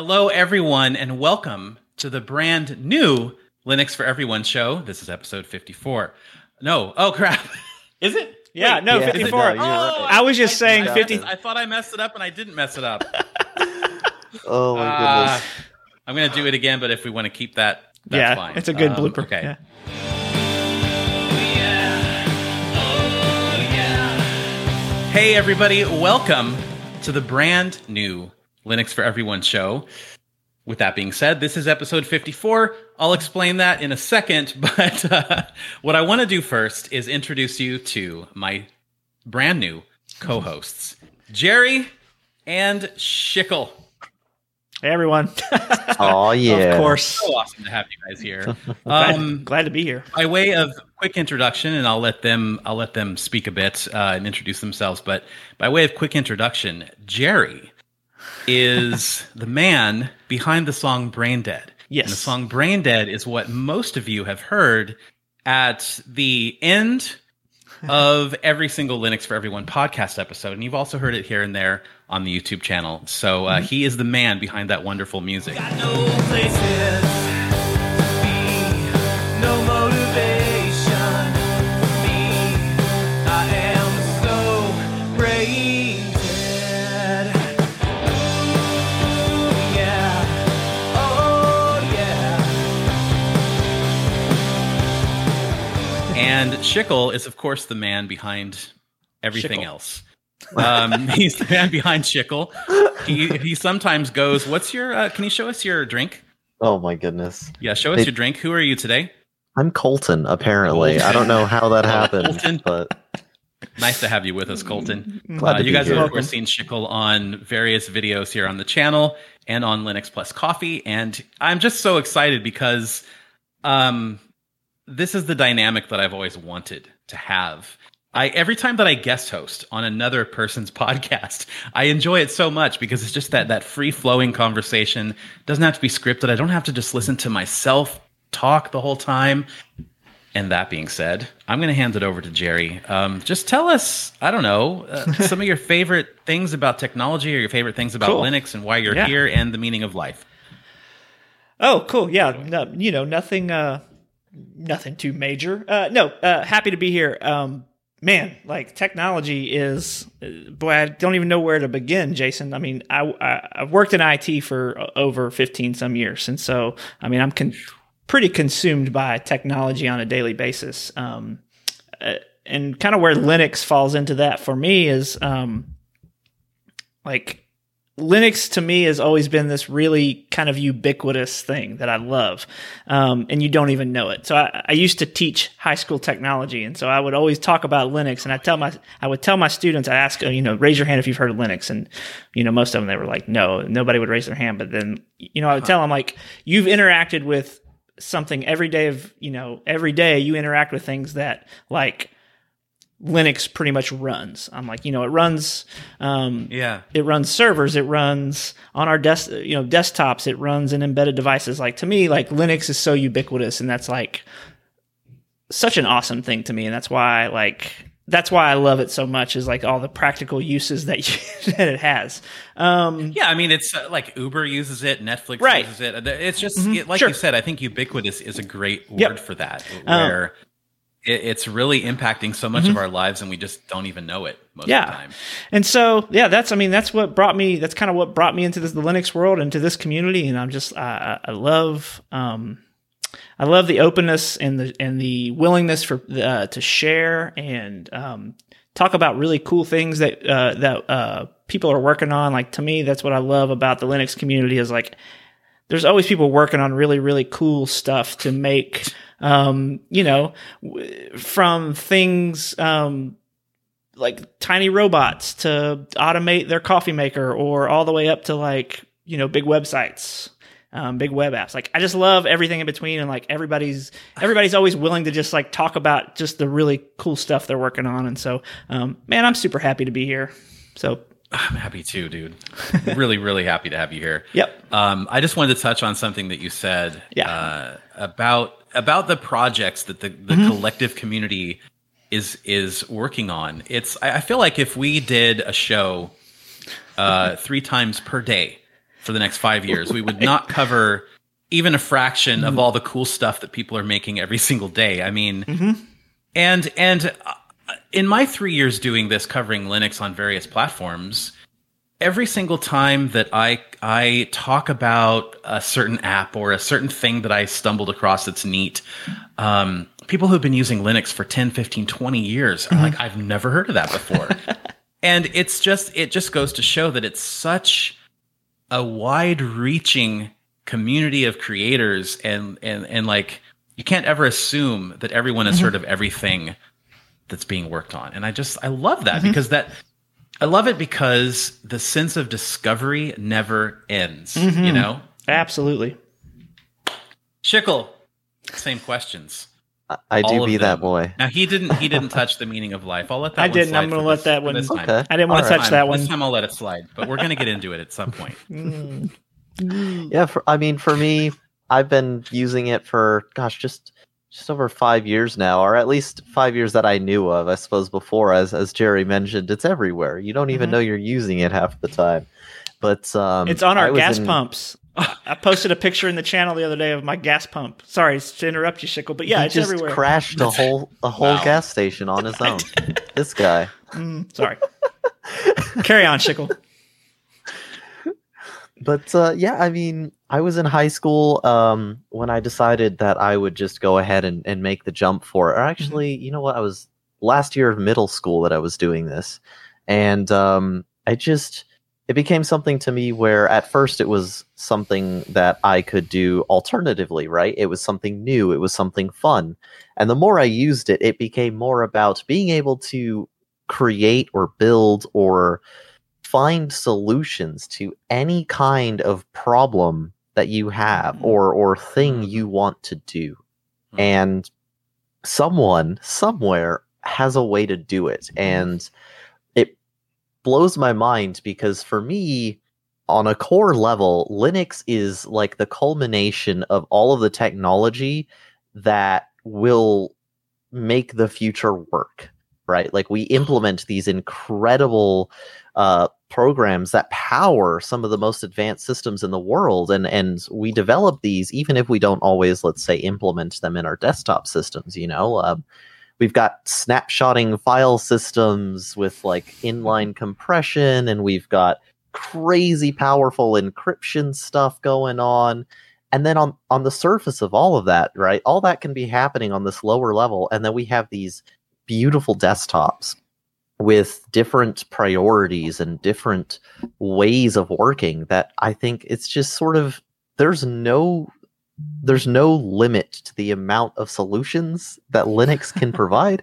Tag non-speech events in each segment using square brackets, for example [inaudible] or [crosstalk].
Hello, everyone, and welcome to the brand new Linux for Everyone show. This is episode 54. No, oh crap. [laughs] is it? Yeah, Wait, no, Yeah, 54. no, Oh, right. I was just saying I, 50. I thought I messed it up and I didn't mess it up. [laughs] Oh my Ah, goodness. I'm going to do it again, but if we want to keep that, that's yeah, fine. it's a good Um, blooper. Okay. Yeah. Hey, everybody, welcome to the brand new Linux for Everyone show. With that being said, this is episode 54. I'll explain that in a second, [laughs] but uh, what I want to do first is introduce you to my brand new co hosts, Jerry and Schickel. Hey, everyone. [laughs] Oh yeah. Of course. So awesome to have you guys here. [laughs] Glad, Um, glad to be here. by way of quick introduction, and I'll let them I'll let them speak a bit uh, and introduce themselves. But by way of quick introduction, Jerry is the man behind the song "Brain Dead." Yes. and the song "Brain Dead" is what most of you have heard at the end of every single Linux for Everyone podcast episode, and you've also heard it here and there on the YouTube channel. So uh, he is the man behind that wonderful music. Schickel is, of course, the man behind everything Schickel. else. Um, [laughs] he's the man behind Schickel. He he sometimes goes, "What's your? Uh, can you show us your drink? Oh my goodness. Yeah, show us Hey. your drink. Who are you today? I'm Colton. Apparently, I don't know how that happened, Colton. but Nice to have you with us, Colton. glad Uh, to you be guys here. have of course seen Schickel on various videos here on the channel and on Linux Plus Coffee, and I'm just so excited because um, this is the dynamic that I've always wanted to have. I every time that I guest host on another person's [laughs] podcast, I enjoy it so much because it's just that that free flowing conversation doesn't have to be scripted. I don't have to just listen to myself talk the whole time. And that being said, I'm going to hand it over to Jerry. Um, just tell us, I don't know, uh, [laughs] some of your favorite things about technology or your favorite things about Cool. Linux and why you're Yeah. here and the meaning of life. Oh, cool. Yeah. No, you know, nothing, uh, nothing too major. Uh, no, uh, happy to be here. Um, man, like technology is, uh, boy, I don't even know where to begin, Jason. I mean, I, I, I've worked in IT for uh, over 15 some years. And so, I mean, I'm con- pretty consumed by technology on a daily basis. Um, uh, and kind of where Linux falls into that for me is, um, like Linux to me has always been this really kind of ubiquitous thing that I love, um, and you don't even know it. So I, I used to teach high school technology, and so I would always talk about Linux, and I tell my I would tell my students, I ask, you know, raise your hand if you've heard of Linux, and you know, most of them they were like, no, nobody would raise their hand, but then you know, I would tell them like, you've interacted with something every day of you know every day you interact with things that like Linux pretty much runs. I'm like, you know, it runs. Um, Yeah. it runs servers it runs on our desk you know desktops it runs in embedded devices like to me like linux is so ubiquitous and that's like such an awesome thing to me and that's why like that's why i love it so much is like all the practical uses that you, [laughs] that it has um Yeah, I mean, it's uh, like Uber uses it, Netflix Right. uses it. It's just Mhm. it, like Sure. you said. I think ubiquitous is a great word Yep. for that, Um, where it, it's really impacting so much of our lives, and we just don't even know it most Yeah. of the time. And so, yeah, that's I mean, that's what brought me. That's kind of what brought me into this, the Linux world, into this community, and I'm just I, I I love um, I love the openness and the and the willingness for uh, to share and um, talk about really cool things that uh, that uh, people are working on. Like to me, that's what I love about the Linux community is like there's always people working on really really cool stuff to make um, you know w- from things um, like tiny robots to automate their coffee maker or all the way up to like you know big websites um, big web apps. Like i just love everything in between and like everybody's [sighs] everybody's always willing to just like talk about just the really cool stuff they're working on. And so um, man i'm super happy to be here. So I'm happy too, dude. really, really happy to have you here. [laughs] yep Um, I just wanted to touch on something that you said Yeah. uh, about about the projects that the, the collective community is is working on. It's I I feel like if we did a show uh, [laughs] three times per day for the next five years, we would not cover even a fraction of all the cool stuff that people are making every single day. I mean, and and uh, in my three years doing this, covering Linux on various platforms, every single time that I I talk about a certain app or a certain thing that I stumbled across that's neat, um, people who've been using Linux for 10, 15, 20 years are like, I've never heard of that before. [laughs] and it's just it just goes to show that it's such a wide reaching community of creators and and and like you can't ever assume that everyone has heard of everything that's being worked on. And I just I love that mm-hmm. because that I love it because the sense of discovery never ends. You mm-hmm. know, Absolutely. Shickle, same questions. I, I All do of be that boy. Now he didn't he didn't touch the meaning of life. I'll let that. I one didn't. slide I'm gonna let this- that one- This time. Okay. I didn't want to All touch right. that one. This time I'll let it slide, but we're gonna get into it at some point. [laughs] Mm. Yeah, for, I mean, for me, I've been using it for gosh, just just over five years now, or at least five years that I knew of. I suppose before, as as Jerry mentioned, it's everywhere. You don't even Mhm. know you're using it half the time. But um, It's on our gas in- pumps. [laughs] I posted a picture in the channel the other day of my gas pump. Sorry to interrupt you, Shickle, but yeah, he it's just everywhere. crashed a whole a whole Wow. gas station on his own. this guy. Mm, sorry. Carry on, Shickle. [laughs] But uh, yeah, I mean, I was in high school um, when I decided that I would just go ahead and, and make the jump for it. Or actually, you know what? I was last year of middle school that I was doing this, and um, I just it became something to me where at first it was something that I could do alternatively, right? It was something new, it was something fun, and the more I used it, it became more about being able to create or build or find solutions to any kind of problem that you have Mhm. or or thing you want to do Mhm. and someone somewhere has a way to do it and it blows my mind because for me on a core level linux is like the culmination of all of the technology that will make the future work right like we [sighs] implement these incredible uh, programs that power some of the most advanced systems in the world and and we develop these even if we don't always let's say implement them in our desktop systems you know? Um, we've got snapshotting file systems with like inline compression and we've got crazy powerful encryption stuff going on. And then on on the surface of all of that right all that can be happening on this lower level and then we have these beautiful desktops with different priorities and different ways of working that I think it's just sort of there's no there's no limit to the amount of solutions that Linux can [laughs] provide.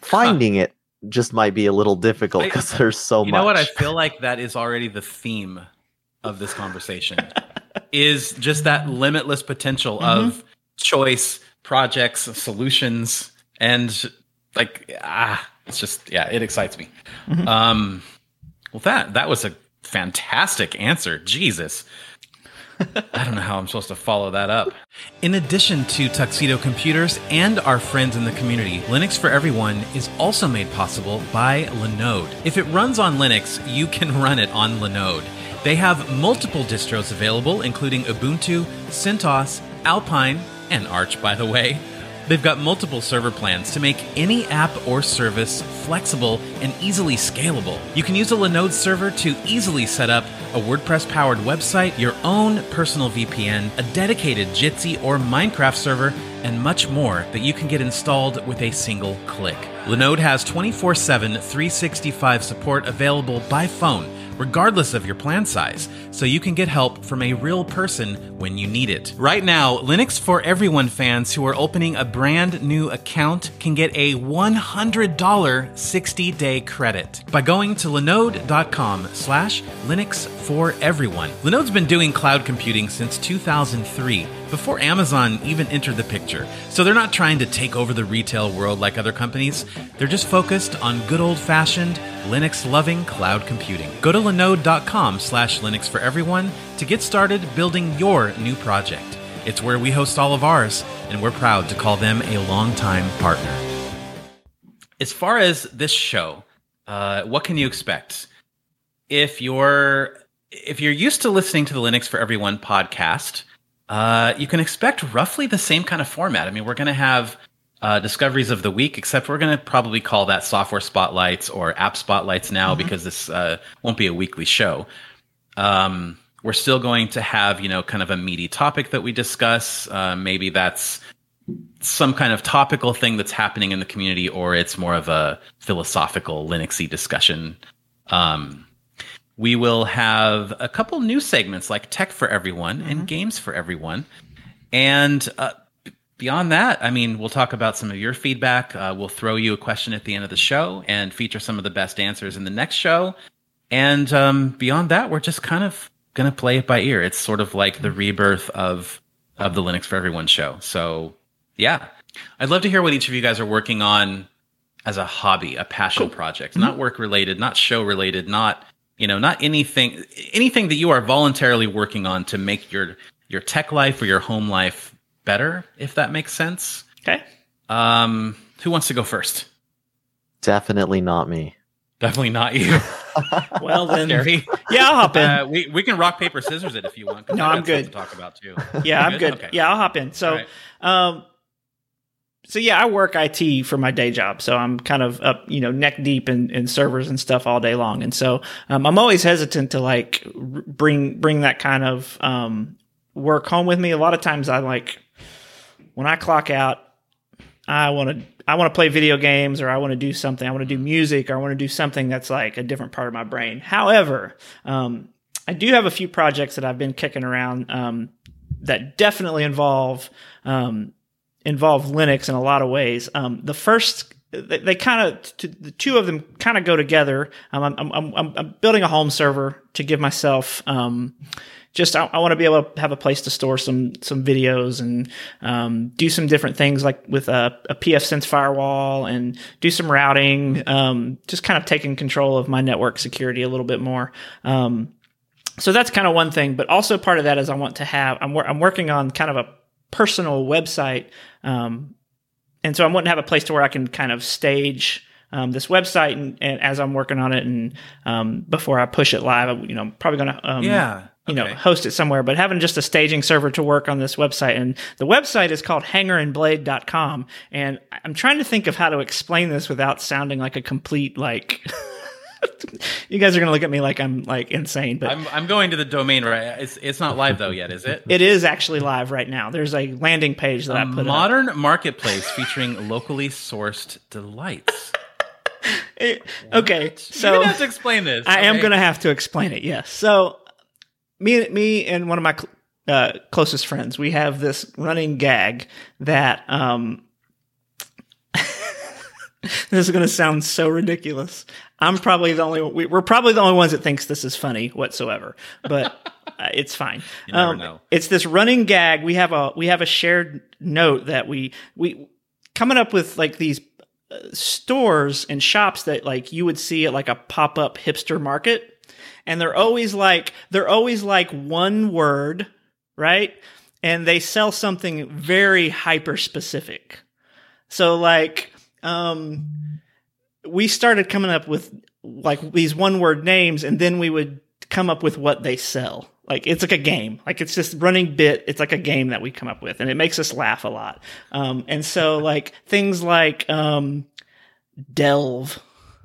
Finding it just might be a little difficult because there's so you much. know what? I feel like that is already the theme of this conversation. [laughs] is just that limitless potential Mm-hmm. of choice, projects, solutions, and like ah, it's just yeah, it excites me. Mhm. Um, well, that that was a fantastic answer. Jesus. [laughs] I don't know how I'm supposed to follow that up. In addition to Tuxedo Computers and our friends in the community, Linux for Everyone is also made possible by Linode. If it runs on Linux, you can [laughs] run it on Linode. They have multiple distros available, including Ubuntu, CentOS, Alpine, and Arch, by the way. They've got multiple server plans to make any app or service flexible and easily scalable. You can use a Linode server to easily set up a WordPress powered website, your own personal VPN, a dedicated Jitsi or Minecraft server, and much more that you can get installed with a single click. Linode has 24 7, 365 support available by phone regardless of your plan size, so you can get help from a real person when you need it. Right now, Linux for Everyone fans who are opening a brand new account can get a $100 60-day credit by going to linode.com slash Linux for Everyone. Linode's been doing cloud computing since 2003, before Amazon even entered the picture, so they're not trying to take over the retail world like other companies. They're just focused on good old-fashioned Linux-loving cloud computing. Go to linode.com slash Linux for everyone to get started building your new project. It's where we host all of ours, and we're proud to call them a longtime partner. As far as this show, uh, what can you expect? If you're if you're used to listening to the Linux for Everyone podcast, uh, you can expect roughly the same kind of format. I mean, we're going to have uh, discoveries of the week, except we're going to probably call that software spotlights or app spotlights now because this uh, won't be a weekly show. Um, we're still going to have, you know, kind of a meaty topic that we discuss. Uh, maybe that's some kind of topical thing that's happening in the community, or it's more of a philosophical Linuxy discussion. Um, we will have a couple new segments like Tech for Everyone and Games for Everyone. And uh, beyond that, I mean, we'll talk about some of your feedback. Uh, we'll throw you a question at the end of the show and feature some of the best answers in the next show. And um, beyond that, we're just kind of going to play it by ear. It's sort of like the rebirth of of the Linux for Everyone show. So, yeah, I'd love to hear what each of you guys are working on as a hobby, a passion project, not work related, not show related, not you know, not anything anything that you are voluntarily working on to make your your tech life or your home life better, if that makes sense. Okay. Um, who wants to go first? Definitely not me. Definitely not you, [laughs] Well then, Gary. yeah, I'll hop in. Uh, we we can rock paper scissors it if you want No, I got I'm good. To talk about too. yeah, I'm Good? good. Okay. Yeah, I'll hop in. So, All right. um, so yeah, I work IT for my day job, so I'm kind of up, you know, neck deep in, in servers and stuff all day long, and so um, I'm always hesitant to like bring bring that kind of um, work home with me. A lot of times, I like when I clock out, I want to I want to play video games or I want to do something. I want to do music or I want to do something that's like a different part of my brain. However, um, I do have a few projects that I've been kicking around um, that definitely involve um, involve Linux in a lot of ways. Um, the first, they, they kind of, t- the two of them kind of go together. Um, I'm, I'm, I'm, I'm building a home server to give myself. Um, just I, I want to be able to have a place to store some some videos and um, do some different things like with a, a PF Sense firewall and do some routing. Um, just kind of taking control of my network security a little bit more. Um, so that's kind of one thing, but also part of that is I want to have I'm wor- I'm working on kind of a personal website, um, and so I want to have a place to where I can kind of stage um, this website and, and as I'm working on it and um, before I push it live, I, you know, I'm probably going to um, Yeah. you know host it somewhere but having just a staging server to work on this website and the website is called hangerandblade.com and i'm trying to think of how to explain this without sounding like a complete like [laughs] you guys are going to look at me like i'm like insane but I'm I'm going to the domain right. It's it's not live though yet, is it? it is actually live right now there's a landing page that i put up. Modern marketplace featuring locally sourced delights. [laughs] Eh, okay so gonna have to explain this. I am going to have to explain it. Yes. So me, me, and one of my cl- uh, closest friends, we have this running gag that um, [laughs] this is going to sound so ridiculous. I'm probably the only we, we're probably the only ones that thinks this is funny whatsoever, but [laughs] uh, it's fine. You never know. It's this running gag. We have a we have a shared note that we we coming up with like these uh, stores and shops that like you would see at like a pop up hipster market, and they're always like they're always like one word, right? And they sell something very hyper specific. So like um we started coming up with like these one word names and then we would come up with what they sell. Like it's like a game. Like it's just running bit. It's like a game that we come up with and it makes us laugh a lot. Um and so like things like um delve.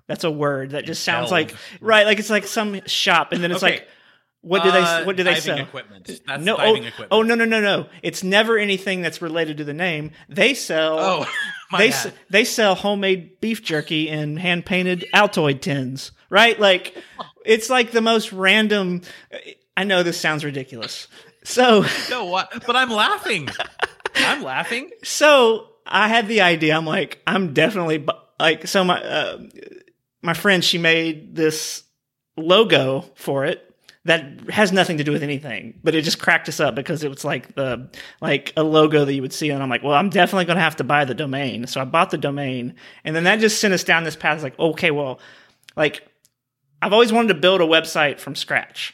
That's a word that just sounds like right, like it's like some shop and then it's Okay. like what do they Uh, what do they diving sell? Equipment. That's no, oh, equipment. oh no no no no! It's never anything that's related to the name. They sell. Oh, [laughs] my they s- they sell homemade beef jerky in hand painted Altoid tins, right? Like it's like the most random. I know this sounds ridiculous. So No, what? But I'm laughing. I'm laughing. [laughs] so I had the idea. I'm like, I'm definitely bu- like. So my uh, my friend, she made this logo for it that has nothing to do with anything, but it just cracked us up because it was like the like a logo that you would see, and I'm like, well, I'm definitely going to have to buy the domain. So I bought the domain, and then that just sent us down this path. Like, okay, well, like I've always wanted to build a website from scratch.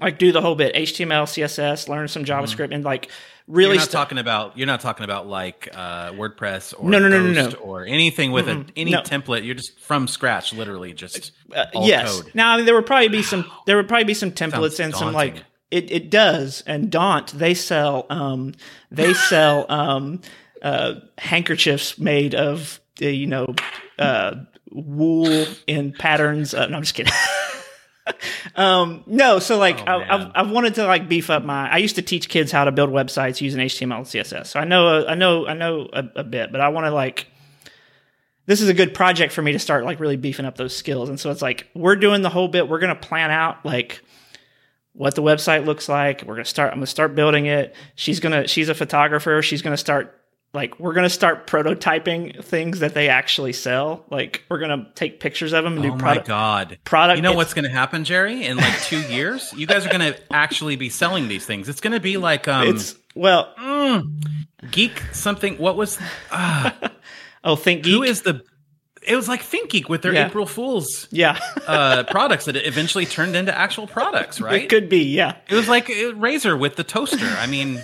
like do the whole bit HTML, CSS, learn some mm-hmm. JavaScript, and like really You're not st- talking about you're not talking about like uh, WordPress or No, no, no, no, no. or anything with a, any no. template. You're just from scratch, literally just Uh, all yes. code. Now I mean, there would probably be some. There would probably be some templates Sounds and some like it. It does. And Daunt they sell. Um, they [laughs] sell um, uh, handkerchiefs made of uh, you know uh, wool in patterns. Uh, no, I'm just kidding. [laughs] um, no, so like Oh, I, I've. I've wanted to like beef up my. I used to teach kids how to build websites using HTML and CSS, so I know I know I know a, a bit, but I want to like this is a good project for me to start like really beefing up those skills. And so it's like we're doing the whole bit. We're gonna plan out like what the website looks like. We're gonna start. I'm gonna start building it. She's gonna. She's a photographer. She's gonna start. Like we're gonna start prototyping things that they actually sell. Like we're gonna take pictures of them and Oh do my product. god! product- You know what's going to happen, Jerry? In like two [laughs] years, you guys are going to actually be selling these things. It's going to be like um, It's well. geek something. What was? ah, [laughs] Oh, think geek. who is the? It was like ThinkGeek with their Yeah. April Fools Yeah, uh, products that eventually turned into actual products, [laughs] right? it could be. Yeah, It was like uh, Razer with the toaster. I mean,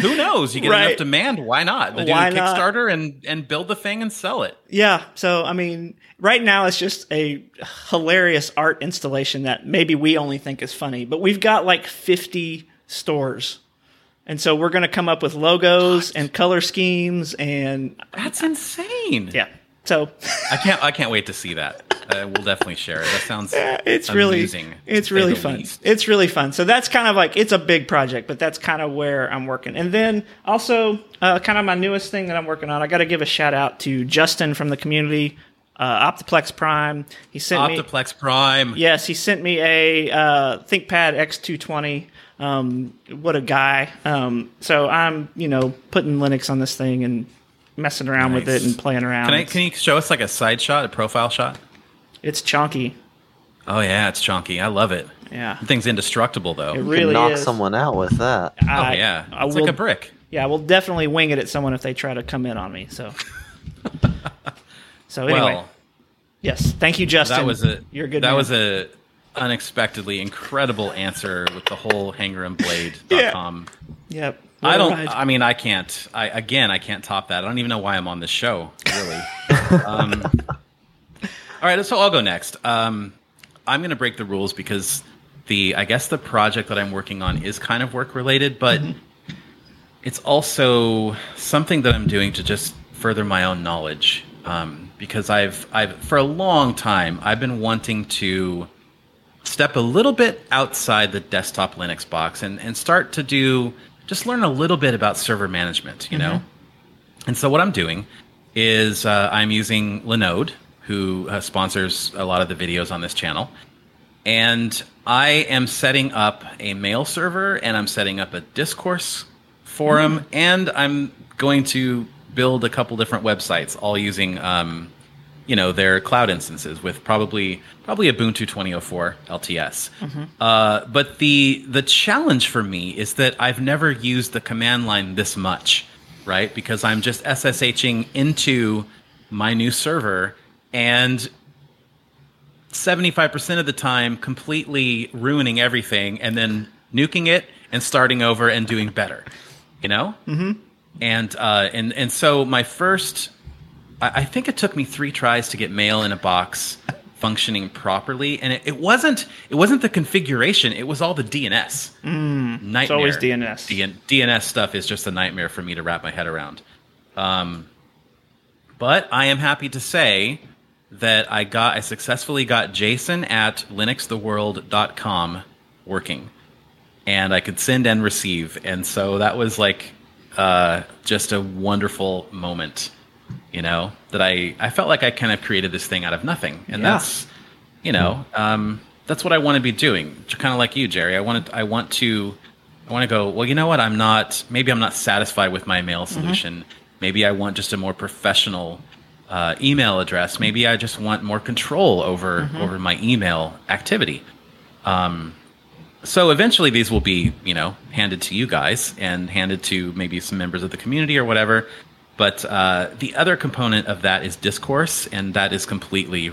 who knows? You get Right. enough demand. Why not? Do Why a not? Kickstarter and and build the thing and sell it. Yeah. So, I mean, right now it's just a hilarious art installation that maybe we only think is funny, but we've got like 50 stores. And so we're going to come up with logos and color schemes and That's insane. yeah. So I can't. I can't wait to see that. Uh, we'll definitely share it. That sounds. [laughs] it's really it's really fun. least. It's really fun. So that's kind of like it's a big project, but that's kind of where I'm working. And then also uh, kind of my newest thing that I'm working on. I got to give a shout out to Justin from the community, uh, Optiplex Prime. He sent me Optiplex Prime. Yes, he sent me a uh, ThinkPad X220. Um, what a guy! Um, so I'm, you know, putting Linux on this thing and messing around with it and playing around. Can I? Can you show us like a side shot, a profile shot? It's chunky. Oh yeah, it's chunky. I love it. Yeah, The thing's indestructible though. it You really can knock is. someone out with that. oh I, yeah, I it's will, like a brick. Yeah, I will definitely wing it at someone if they try to come in on me. So, [laughs] so anyway, Well, yes, thank you, Justin. that was a. You're a good. That man. was a unexpectedly incredible answer with the whole hangerandblade.com. [laughs] Yep. I What a don't. ride. I mean, I can't. I again, I can't top that. I don't even know why I'm on this show. Really. [laughs] um, all right, so I'll go next. Um, I'm going to break the rules because the I guess the project that I'm working on is kind of work related, but it's also something that I'm doing to just further my own knowledge. Um, because I've I've for a long time I've been wanting to step a little bit outside the desktop Linux box and, and start to do just learn a little bit about server management, you know? And so what I'm doing is uh, I'm using Linode, who uh, sponsors a lot of the videos on this channel. And I am setting up a mail server and I'm setting up a discourse forum and I'm going to build a couple different websites all using um, you know their cloud instances with probably probably Ubuntu 2004 LTS. Uh, but the the challenge for me is that I've never used the command line this much, right? Because I'm just SSHing into my new server and 75% of the time completely ruining everything and then nuking it and starting over and doing better you know? Mm-hmm. and uh, and and so my first I, I think it took me three tries to get mail in a box functioning properly. And it, it wasn't it wasn't the configuration it was all the dns mm, nightmare. It's always DNS. DN, dns stuff is just a nightmare for me to wrap my head around. Um, but i am happy to say that I got I successfully got Jason at linuxtheworld.com working. And I could send and receive. And so that was like uh, just a wonderful moment, you know, that I, I felt like I kind of created this thing out of nothing. And Yeah. that's, you know, um, that's what I want to be doing. Kind of like you, Jerry. I want to, I want to, I want to go, well, you know what? I'm not, maybe I'm not satisfied with my mail solution. Maybe I want just a more professional uh, email address. Maybe I just want more control over over my email activity. Um, so eventually, these will be you know handed to you guys and handed to maybe some members of the community or whatever. But uh, the other component of that is discourse, and that is completely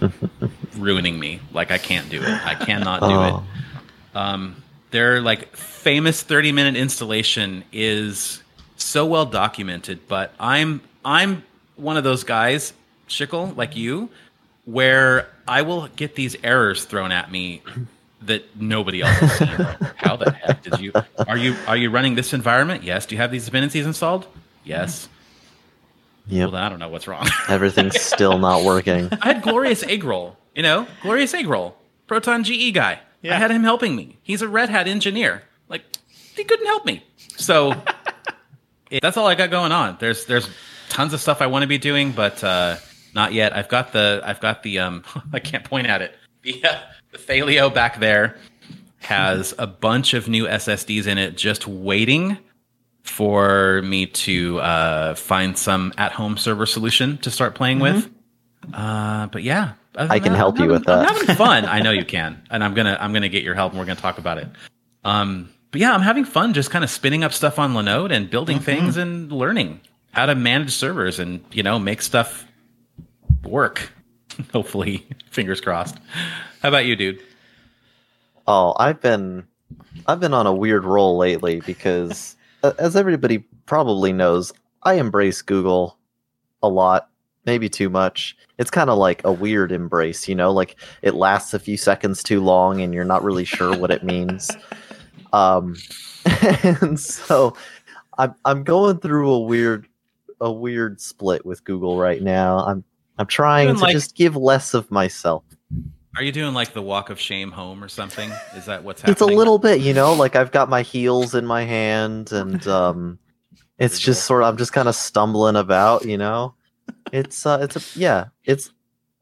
[laughs] ruining me. Like I can't do it. I cannot do Oh. it. Um, their like famous 30 minute installation is so well documented, but I'm I'm one of those guys, Shickle, like you, where I will get these errors thrown at me that nobody else has seen. [laughs] How the heck did you [laughs] are you are you running this environment? Yes. Do you have these dependencies installed? Yes. Mm-hmm. Yeah. Well, then I don't know what's wrong. [laughs] Everything's still not working. I had Glorious Egg Roll, you know, Glorious Egg Roll, Proton GE guy. Yeah. I had him helping me. He's a Red Hat engineer. Like, he couldn't help me. So it- that's all I got going on. There's there's tons of stuff I want to be doing, but uh, not yet. I've got the I've got the um [laughs] I can't point at it. The uh, the Thelio back there has a bunch of new SSDs in it, just waiting for me to uh, find some at home server solution to start playing with. Uh, but yeah, I can that, help I'm you with that. I'm having fun. I know you can, and I'm gonna I'm gonna get your help, and we're gonna talk about it. Um, but yeah, I'm having fun just kind of spinning up stuff on Linode and building Mm-hmm. things and learning how to manage servers and you know make stuff work. [laughs] Hopefully, fingers crossed. How about you, dude? Oh, I've been I've been on a weird roll lately because [laughs] as everybody probably knows, I embrace Google a lot, maybe too much. It's kind of like a weird embrace, you know, like it lasts a few seconds too long and you're not really sure what it means. Um [laughs] and so I'm I'm going through a weird a weird split with Google right now. I'm I'm trying Doing to like- just give less of myself. Are you doing like the walk of shame home or something? Is that what's happening? it's a little bit you know like i've got my heels in my hand and [laughs] um it's Visual. just sort of i'm just kind of stumbling about you know it's uh it's a yeah it's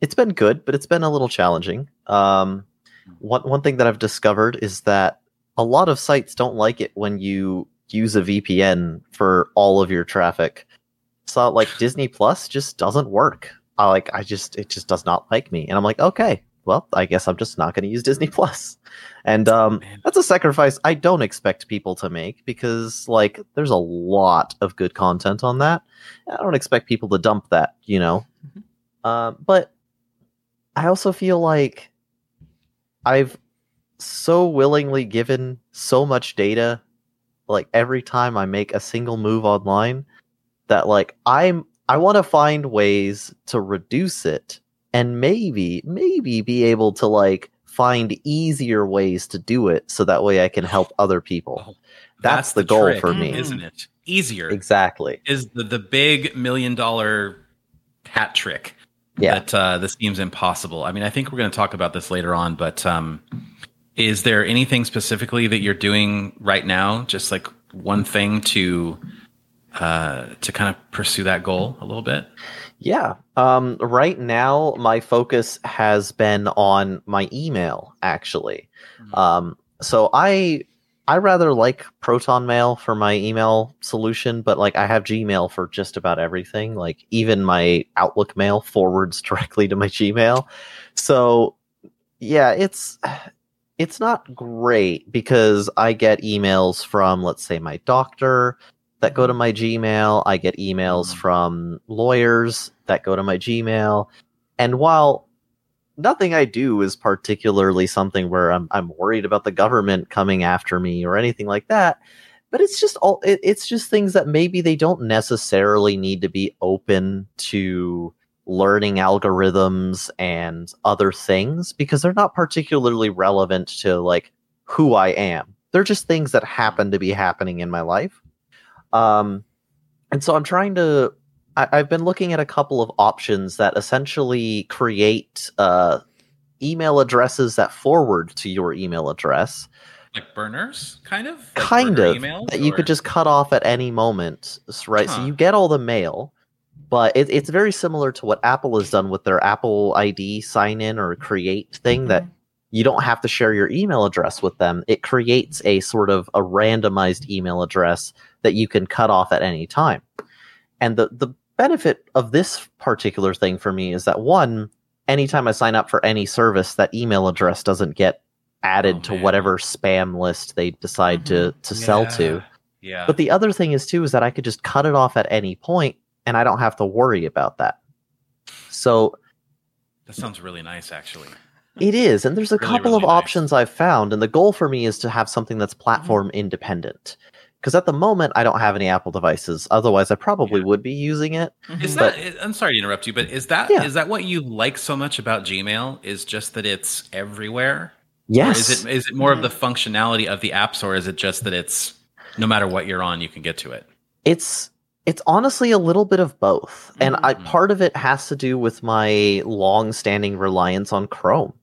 it's been good but it's been a little challenging um one one thing that i've discovered is that a lot of sites don't like it when you use a vpn for all of your traffic so like disney plus just doesn't work. I like i just it just does not like me. And i'm like okay well i guess i'm just not going to use disney plus. And um that's a sacrifice I don't expect people to make because like there's a lot of good content on that. I don't expect people to dump that, you know. Uh, but I also feel like I've so willingly given so much data like every time I make a single move online that like I'm I want to find ways to reduce it and maybe maybe be able to like find easier ways to do it so that way I can help other people. Oh, That's the goal trick, for me. isn't it? Easier Exactly. is the the big million dollar hat trick. Yeah. that uh, this seems impossible. I mean, I think we're going to talk about this later on, but um, is there anything specifically that you're doing right now? Just like one thing to uh, to kind of pursue that goal a little bit. Yeah. Um, right now, my focus has been on my email, actually. Mhm. Um, so I I rather like Proton Mail for my email solution, but like I have Gmail for just about everything. Like even my Outlook mail forwards [laughs] directly to my Gmail. So yeah, it's it's not great because I get emails from let's say my doctor that go to my Gmail. I get emails Mhm. from lawyers that go to my Gmail. And while nothing I do is particularly something where I'm I'm worried about the government coming after me or anything like that, but it's just all it, it's just things that maybe they don't necessarily need to be open to learning algorithms and other things because they're not particularly relevant to like who I am. They're just things that happen to be happening in my life. Um, and so I'm trying to. I, I've been looking at a couple of options that essentially create uh, email addresses that forward to your email address, Like burners, kind of. Like kind of emails, that you could just cut off at any moment, s- right? So you get all the mail, but it, it's very similar to what Apple has done with their Apple ID sign in or create thing that Mm-hmm. you don't have to share your email address with them. It creates a sort of a randomized email address that you can cut off at any time. And the the benefit of this particular thing for me is that one, anytime I sign up for any service, that email address doesn't get added Oh, to man. Mm-hmm. whatever spam list they decide to to sell to. Yeah. Yeah. But the other thing is too is that I could just cut it off at any point and I don't have to worry about that. So that sounds really nice, actually. It is, and there's a Really, couple really of nice. options I've found, and the goal for me is to have something that's platform independent. Because at the moment, I don't have any Apple devices. Otherwise, I probably Yeah. would be using it. Is But- that? I'm sorry to interrupt you, but is that is Yeah. that what you like so much about Gmail? Is just that it's everywhere? Or Yes, is it is it more of the functionality of the apps, or is it just that it's no matter what you're on, you can get to it? it's it's honestly a little bit of both, and I Mhm. part of it has to do with my long-standing reliance on Chrome.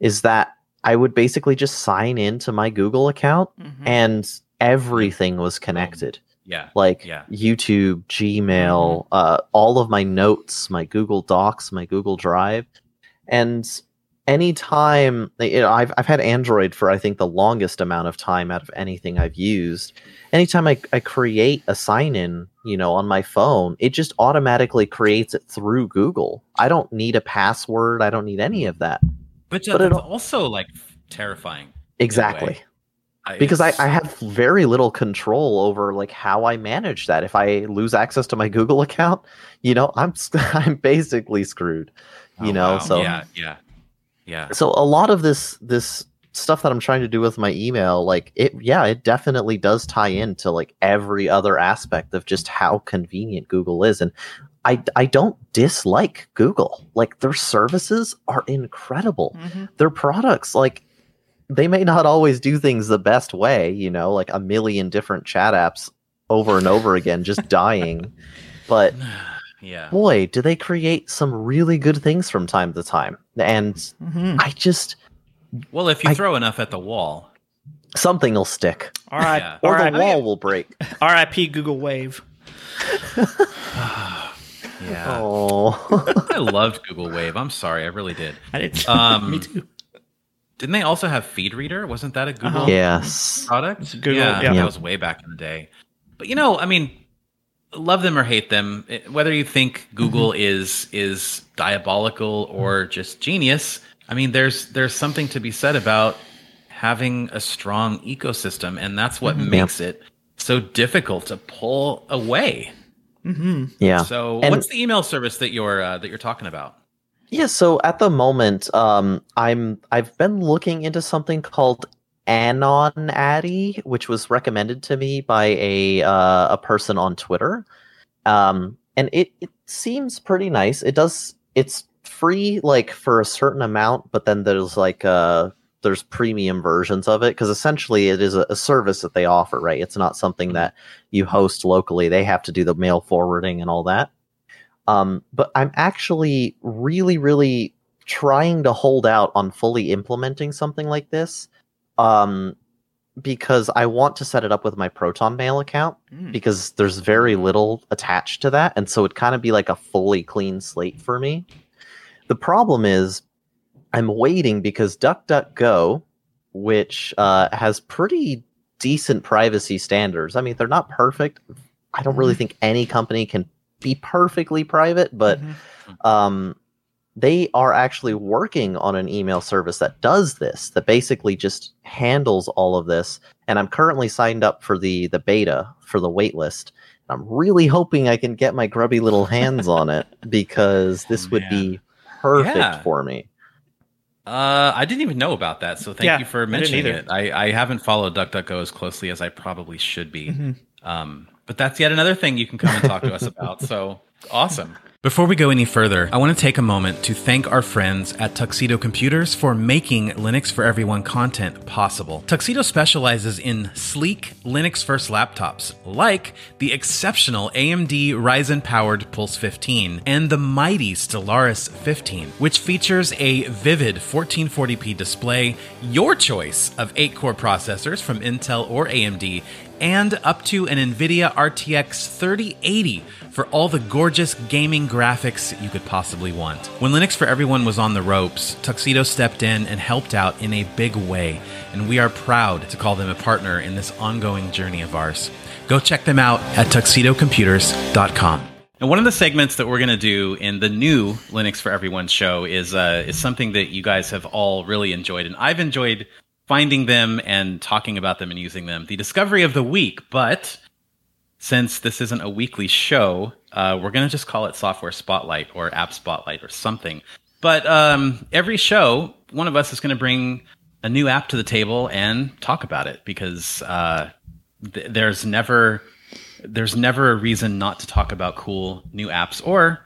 Is that I would basically just sign into my Google account, Mhm. and everything was connected. Yeah. like Yeah. YouTube, Gmail, uh, all of my notes, my Google Docs, my Google Drive, and anytime you know, I've I've had Android for I think the longest amount of time out of anything I've used. Anytime I, I create a sign in, you know, on my phone, it just automatically creates it through Google. I don't need a password. I don't need any of that. But, But that's it- also like terrifying. Exactly. I- because I, I have very little control over like how I manage that. If I lose access to my [laughs] Google account, you know, I'm s- [laughs] I'm basically screwed. You Oh, know, wow. so yeah, yeah, yeah. so a lot of this this stuff that I'm trying to do with my email, like it, yeah, it definitely does tie into like every other aspect of just how convenient Google is, and I I don't dislike Google. Like their services are incredible Mhm. their products like they may not always do things the best way you know like a million different chat apps over and over again just [laughs] dying but [sighs] yeah. boy do they create some really good things from time to time and Mhm. i just Well, if you I- throw enough at the wall, something will stick All right. Yeah. or all the right. wall will break R.I.P. Google Wave. [sighs] yeah. [laughs] oh I loved Google Wave. I'm sorry, I really did. [laughs] I did. Um, Me too. Didn't they also have Feed Reader? Wasn't that a Google Uh-huh. yes product? Google, yeah, yeah. that was way back in the day. But you know, I mean, love them or hate them, it- whether you think Google Mm-hmm. is is diabolical or just genius, I mean, there's there's something to be said about having a strong ecosystem, and that's what Mm-hmm. makes it so difficult to pull away. hmm yeah So, And- what's the email service that you're uh, that you're talking about? Yeah, so at the moment, um, I'm I've been looking into something called Anon Addy, which was recommended to me by a uh, a person on Twitter, um, and it it seems pretty nice. It does it's free like for a certain amount, but then there's like uh there's premium versions of it because essentially it is a, a service that they offer, right? It's not something that you host locally. They have to do the mail forwarding and all that. Um, but I'm actually really, really trying to hold out on fully implementing something like this. Um, because I want to set it up with my Proton Mail account Mm. because there's very little attached to that, and so it'd kind of be like a fully clean slate for me. The problem is, I'm waiting because DuckDuckGo, which uh, has pretty decent privacy standards. I mean, they're not perfect. I don't really think any company can be perfectly private, but Mhm. um, they are actually working on an email service that does this, that basically just handles all of this. And I'm currently signed up for the the beta for the waitlist. I'm really hoping I can get my grubby little hands on it [laughs] because this Oh, would be perfect Yeah. for me. Uh, I didn't even know about that, so thank Yeah, you for mentioning either. it. I, I haven't followed DuckDuckGo as closely as I probably should be. Mhm. Um, but that's yet another thing you can come and talk to us about. So awesome. Before we go any further, I want to take a moment to thank our friends at Tuxedo Computers for making Linux for Everyone content possible. Tuxedo specializes in sleek Linux first laptops, like the exceptional AMD Ryzen powered Pulse 15 and the mighty Stellaris 15, which features a vivid 1440p display, your choice of 8 core processors from Intel or AMD, and up to an NVIDIA RTX 3080 for all the gorgeous gaming graphics you could possibly want. When Linux for Everyone was on the ropes, Tuxedo stepped in and helped out in a big way, and we are proud to call them a partner in this ongoing journey of ours. Go check them out at tuxedocomputers.com. And one of the segments that we're going to do in the new Linux for Everyone show is uh, is something that you guys have all really enjoyed, and I've enjoyed finding them and talking about them and using them. The discovery of the week, but since this isn't a weekly show, uh, we're going to just call it Software Spotlight or App Spotlight or something. But um, every show, one of us is going to bring a new app to the table and talk about it because uh, th- there's never there's never a reason not to talk about cool new apps or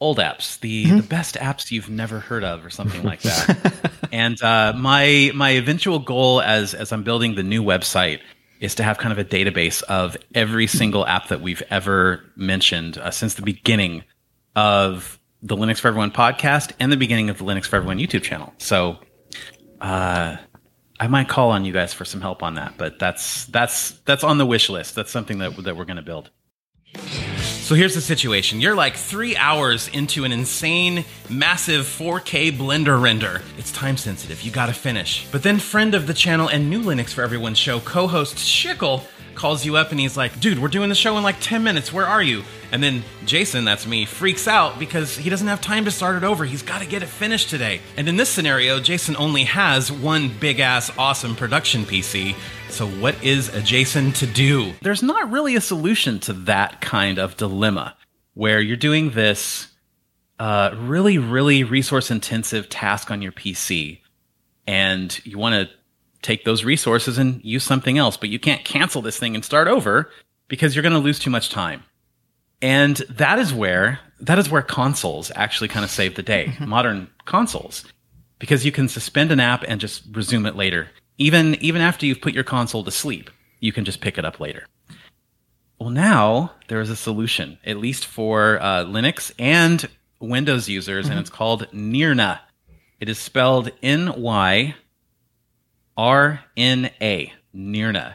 old apps, the the best apps you've never heard of, or something like that. [laughs] and uh, my my eventual goal as as I'm building the new website is to have kind of a database of every single app that we've ever mentioned uh, since the beginning of the Linux for Everyone podcast and the beginning of the Linux for Everyone YouTube channel. So, uh, I might call on you guys for some help on that, but that's that's that's on the wish list. That's something that that we're going to build. So here's the situation. You're like three hours into an insane, massive 4K Blender render. It's time sensitive. You gotta finish. But then friend of the channel and new Linux for Everyone show co-host Schickel calls you up and he's like, dude, we're doing the show in like 10 minutes. Where are you? And then Jason, that's me, freaks out because he doesn't have time to start it over. He's got to get it finished today. And in this scenario, Jason only has one big ass awesome production PC. So, what is a Jason to do? There's not really a solution to that kind of dilemma where you're doing this uh, really, really resource intensive task on your PC and you want to take those resources and use something else, but you can't cancel this thing and start over because you're going to lose too much time. And that is where that is where consoles actually kind of save the day. Modern consoles because you can suspend an app and just resume it later. Even even after you've put your console to sleep, you can just pick it up later. Well, now there is a solution, at least for uh, Linux and Windows users, and it's called Nyrna. It is spelled N Y R N A, Nyrna.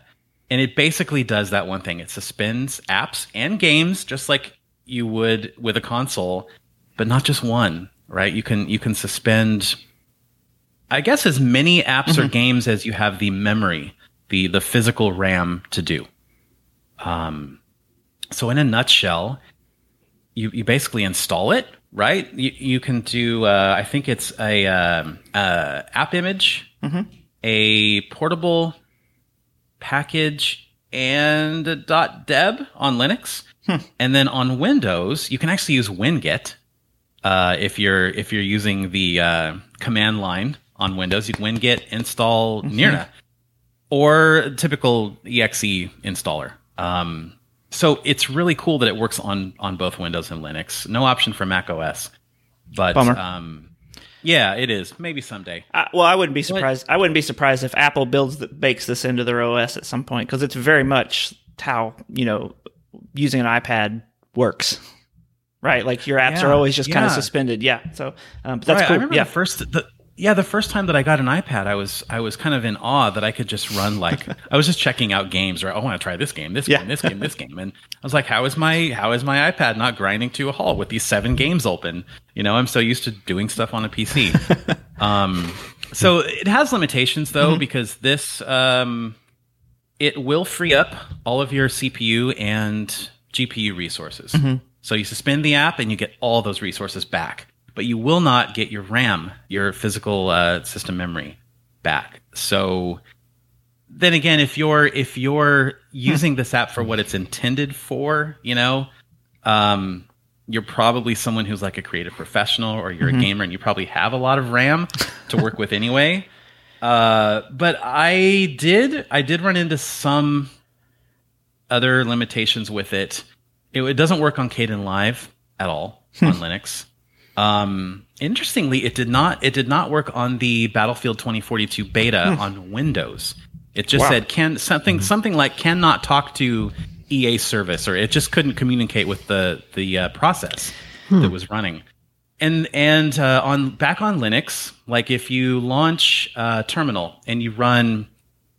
And it basically does that one thing. It suspends apps and games just like you would with a console, but not just one, right? You can you can suspend I guess as many apps or games as you have the memory, the the physical RAM to do. Um so in a nutshell, you you basically install it, right? You you can do uh, I think it's a um, uh, app image, a portable package, and a .deb on Linux, and then on Windows you can actually use Winget uh, if you're if you're using the uh, command line on Windows. You can Winget install Nyrna or typical exe installer. Um, so it's really cool that it works on on both Windows and Linux. No option for Mac OS, but Bummer. um, yeah, it is. Maybe someday. I, well, I wouldn't be surprised. I wouldn't be surprised if Apple builds the, bakes this into their OS at some point because it's very much how you know using an iPad works, right? Like your apps Yeah, are always just kind of suspended. Yeah, so um, but that's Right, I cool. remember Yeah, the first the yeah the first time that I got an iPad, I was I was kind of in awe that I could just run like [laughs] I was just checking out games. Right, I want to try this game, this Yeah. game, this game, this game, and I was like, how is my how is my iPad not grinding to a halt with these seven games open? You know, I'm so used to doing stuff on a PC. [laughs] um, so it has limitations though because this um, it will free up all of your CPU and GPU resources. So you suspend the app and you get all those resources back, but you will not get your RAM, your physical uh, system memory, back. So then again, if you're if you're using this app for what it's intended for, you know, um, you're probably someone who's like a creative professional or you're a gamer and you probably have a lot of RAM to work with anyway. [laughs] Uh, but I did I did run into some other limitations with it. It, it doesn't work on Kdenlive at all on [laughs] Linux. Um, interestingly, it did not it did not work on the Battlefield 2042 beta on Windows. It just Wow. said can something something like cannot talk to EA service, or it just couldn't communicate with the the uh, process that was running. And and uh, on back on Linux, like if you launch uh, terminal and you run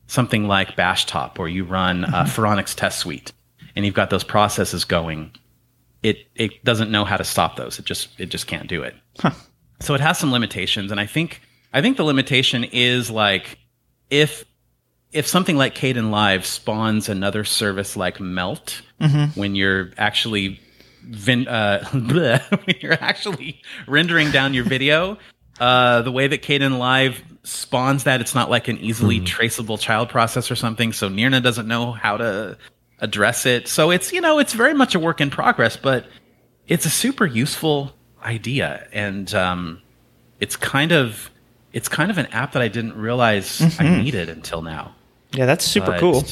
something like Bash Top or you run uh, Phoronix Test Suite, and you've got those processes going, it it doesn't know how to stop those. It just it just can't do it. So it has some limitations, and I think I think the limitation is like if if something like Kdenlive spawns another service like Melt when you're actually vin- uh, [laughs] bleh, when you're actually rendering down your video, uh, the way that Kdenlive spawns that, it's not like an easily traceable child process or something. So Nyrna doesn't know how to address it. So it's you know it's very much a work in progress, but it's a super useful idea, and um, it's kind of it's kind of an app that I didn't realize I needed until now. Yeah, that's super But- cool.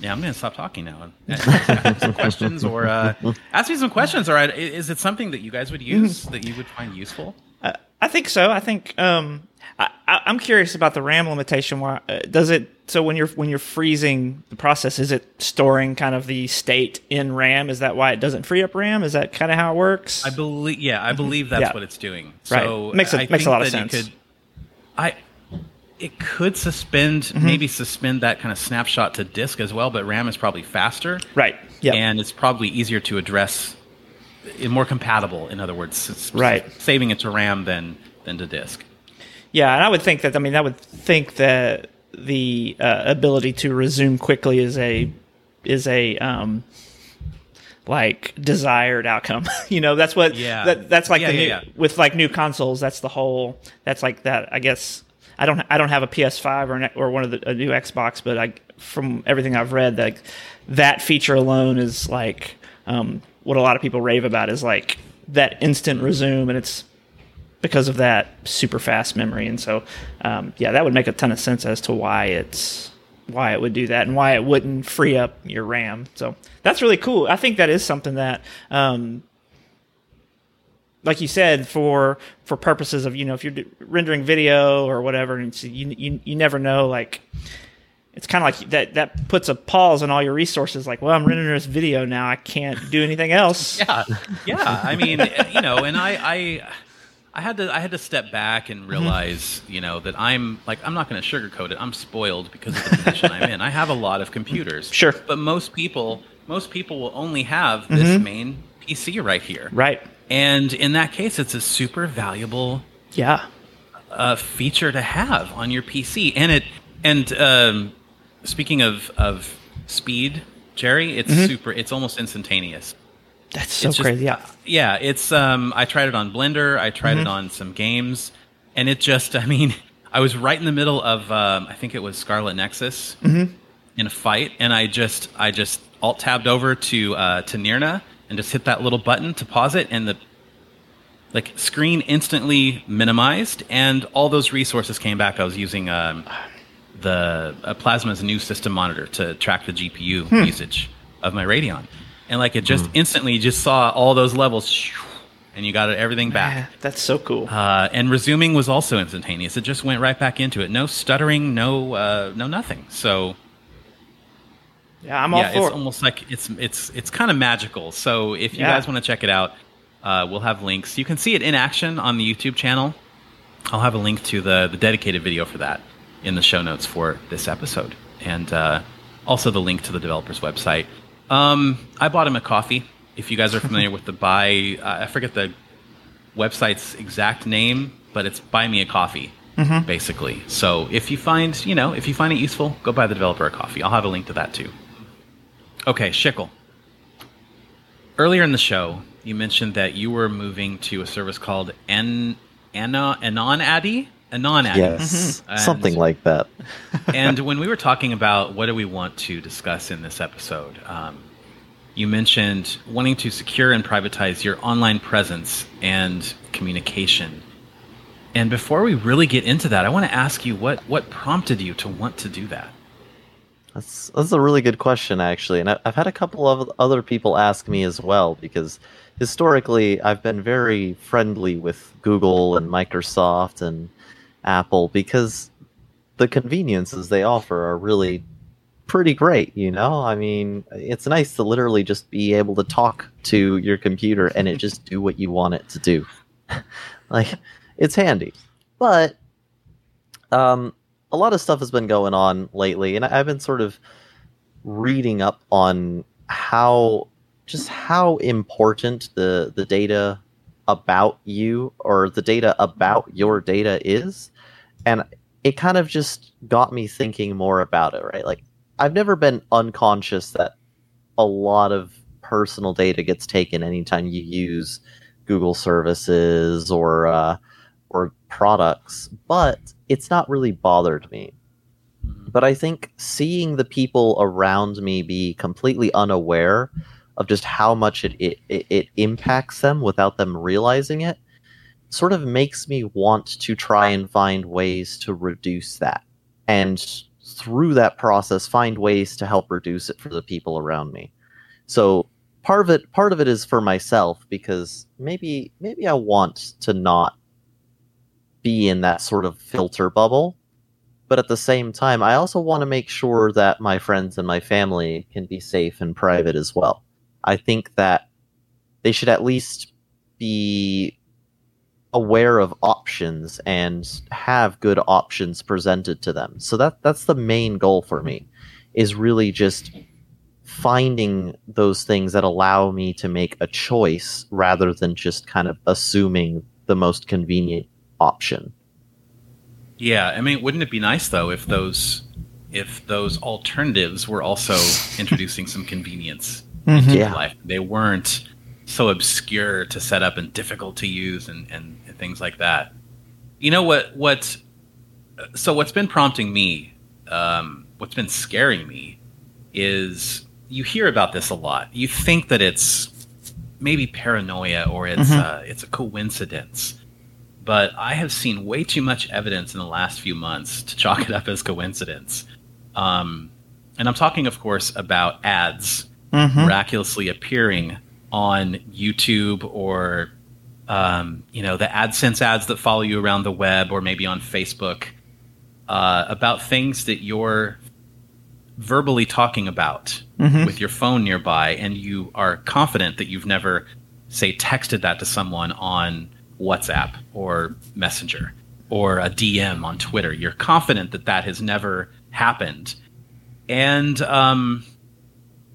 Yeah, I'm going to stop talking now. and [laughs] ask some questions, or uh, ask me some questions. Or I- is it something that you guys would use that you would find useful? I, I think so. I think um, I, I'm curious about the RAM limitation. Why uh, does it? So when you're when you're freezing the process, is it storing kind of the state in RAM? Is that why it doesn't free up RAM? Is that kind of how it works? I believe. Yeah, I believe that's Yeah. what it's doing. Right. So Makes a- I makes a lot of sense. Could, I. It could suspend, Mm-hmm. maybe suspend that kind of snapshot to disk as well, but RAM is probably faster. right. Yeah. and it's probably easier to address eh, more compatible in other words Right. saving it to ram than than to disk Yeah, and I would think that. I mean, I would think that the uh, ability to resume quickly is a is a um, like desired outcome. [laughs] you know, that's what. Yeah. That, that's like Yeah, the yeah, new, yeah. with like new consoles. That's the whole. That's like that. I guess I don't. I don't have a PS5 or an, or one of the a new Xbox, but I from everything I've read, like that feature alone is like um, what a lot of people rave about is like that instant resume, and it's because of that super fast memory. And so, um, yeah, that would make a ton of sense as to why it's why it would do that and why it wouldn't free up your RAM. So that's really cool. I think that is something that, um, like you said, for for purposes of you know if you're rendering video or whatever, and you you you never know like. It's kind of like that. That puts a pause on all your resources. Like, well, I'm rendering this video now. I can't do anything else. yeah yeah i mean you know and i i I had to I had to step back and realize, you know, that I'm like I'm not going to sugarcoat it. I'm spoiled because of the position I'm in. I have a lot of computers. [laughs] Sure. But most people most people will only have this main PC right here. Right. And in that case it's a super valuable Yeah. uh, feature to have on your PC. And it and um, speaking of of speed, Jerry, it's super. It's almost instantaneous. That's so just- crazy. Yeah. Yeah, it's. Um, I tried it on Blender. I tried Mm-hmm. it on some games, and it just. [laughs] I mean, I was right in the middle of. Um, I think it was Scarlet Nexus Mm-hmm. in a fight, and I just. I just alt tabbed over to uh, to Nyrna and just hit that little button to pause it, and the like screen instantly minimized, and all those resources came back. I was using um, the uh, Plasma's new system monitor to track the GPU Hmm. usage of my Radeon, and like it just instantly just saw all those levels, and you got everything back. Yeah, that's so cool. Uh, and resuming was also instantaneous. It just went right back into it. No stuttering, no uh, no nothing. So yeah, I'm all yeah, for it's it. almost like it's it's it's kind of magical. So if you Yeah. guys want to check it out, uh, we'll have links. You can see it in action on the YouTube channel. I'll have a link to the the dedicated video for that in the show notes for this episode, and uh, also the link to the developer's website. Um, I bought him a coffee. If you guys are familiar with the buy, uh, I forget the website's exact name, but it's buy me a coffee. Basically, so if you find you know if you find it useful, go buy the developer a coffee. I'll have a link to that too. Okay, Shickle. Earlier in the show, you mentioned that you were moving to a service called An Ana AnonAddy? AnonAddy. Yes, [laughs] And- something like that. [laughs] and when we were talking about what do we want to discuss in this episode, um, you mentioned wanting to secure and privatize your online presence and communication. And before we really get into that, I want to ask you what what prompted you to want to do that. That's that's a really good question, actually, and I, I've had a couple of other people ask me as well because historically I've been very friendly with Google and Microsoft and Apple because the conveniences they offer are really pretty great. You know, I mean, it's nice to literally just be able to talk to your computer and it just do what you want it to do. [laughs] like, it's handy, but um, a lot of stuff has been going on lately, and I've been sort of reading up on how just how important the the data about you or the data about your data is, and it kind of just got me thinking more about it. Right, like I've never been unconscious that a lot of personal data gets taken anytime you use Google services or uh, or products, but it's not really bothered me. But I think seeing the people around me be completely unaware of just how much it, it, it, it impacts them without them realizing it sort of makes me want to try and find ways to reduce that. And through that process find ways to help reduce it for the people around me. So part of it part of it is for myself because maybe maybe I want to not be in that sort of filter bubble. But at the same time, I also want to make sure that my friends and my family can be safe and private as well. I think that they should at least be aware of options and have good options presented to them. So that that's the main goal for me is really just finding those things that allow me to make a choice rather than just kind of assuming the most convenient option. Yeah, I mean, wouldn't it be nice though if those if those alternatives were also introducing some convenience Mhm. into Yeah. life? They weren't so obscure to set up and difficult to use and, and, and things like that. You know what? What? So what's been prompting me, um, what's been scaring me, is you hear about this a lot. You think that it's maybe paranoia or it's Mhm. uh, it's a coincidence but I have seen way too much evidence in the last few months to chalk it up as coincidence. Um, and I'm talking, of course, about ads Mhm. miraculously appearing on YouTube or, um, you know, the AdSense ads that follow you around the web or maybe on Facebook uh, about things that you're verbally talking about Mhm. with your phone nearby and you are confident that you've never, say, texted that to someone on WhatsApp or Messenger or a DM on Twitter. You're confident that that has never happened. And um,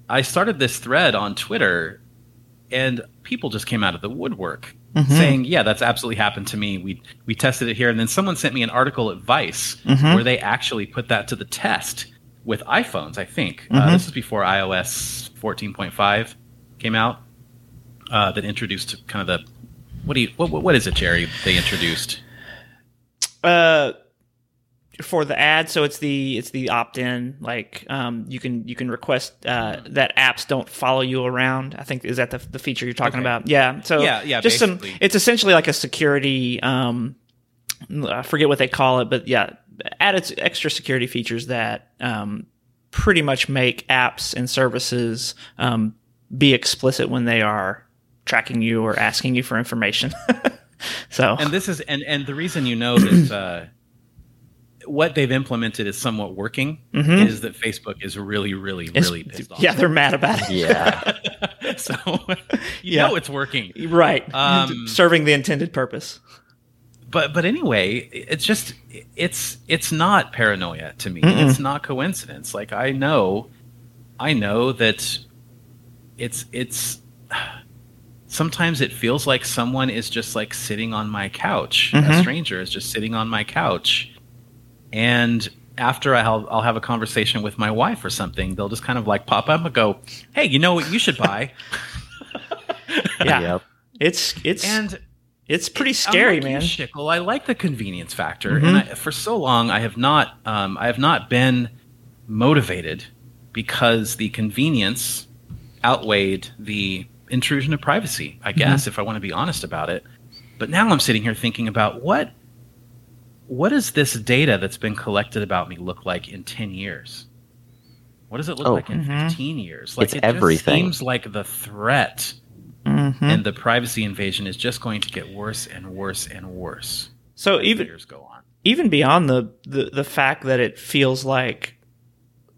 I started this thread on Twitter, and people just came out of the woodwork Mhm. saying, "Yeah, that's absolutely happened to me. We we tested it here." And then someone sent me an article at Vice Mhm. where they actually put that to the test with iPhones. I think uh, Mhm. this is before iOS 14.5 came out. Uh, that introduced kind of the what do you what what- what is it, Jerry? They introduced. uh for the ad so it's the it's the opt-in like um you can you can request uh that apps don't follow you around i think is that the, the feature you're talking Okay. about yeah so Yeah, yeah, just some basically. it's essentially like a security um i forget what they call it but yeah added extra security features that um pretty much make apps and services um be explicit when they are tracking you or asking you for information [laughs] so and this is and and the reason you know that uh, what they've implemented is somewhat working Mhm. is that Facebook is really, really, it's- really pissed off. yeah they're mad about it Yeah. [laughs] so you Yeah. know it's working. Right. Um, [laughs] Serving the intended purpose. But but anyway, it's just it's it's not paranoia to me. Mm-mm. It's not coincidence. Like I know, I know that it's it's. [sighs] Sometimes it feels like someone is just like sitting on my couch. A Mhm. stranger is just sitting on my couch, and after I'll I'll have a conversation with my wife or something, they'll just kind of like pop up and go, "Hey, you know what you should buy?" [laughs] Yeah. Yep. It's it's and it's pretty I'm scary, like man. Shickle. I like the convenience factor, Mhm. and I, for so long I have not, um, I have not been motivated because the convenience outweighed the intrusion of privacy. I guess, if I want to be honest about it. But now I'm sitting here thinking about what, what does this data that's been collected about me look like in ten years? What does it look Oh. like in Mhm. fifteen years? Like It's it everything. Just seems like the threat Mhm. and the privacy invasion is just going to get worse and worse and worse So even years go on. even beyond the, the the fact that it feels like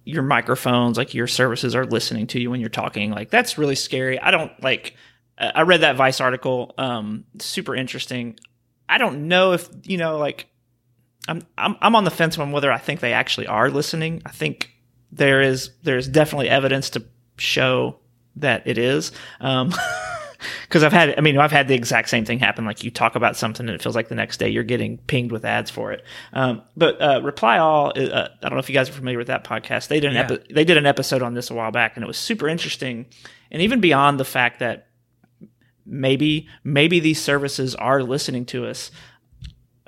your microphones, like your services, are listening to you when you're talking, like that's really scary. I don't like. I I read that Vice article. Um, super interesting. I don't know if you know, like, I'm I'm I'm on the fence on whether I think they actually are listening. I think there is there's definitely evidence to show that it is. Um, [laughs] because I've had, I mean, I've had the exact same thing happen. Like you talk about something and it feels like the next day you're getting pinged with ads for it. Um, but uh, Reply All, uh, I don't know if you guys are familiar with that podcast. They did an Yeah. epi- they did an episode on this a while back, and it was super interesting. And even beyond the fact that maybe maybe these services are listening to us.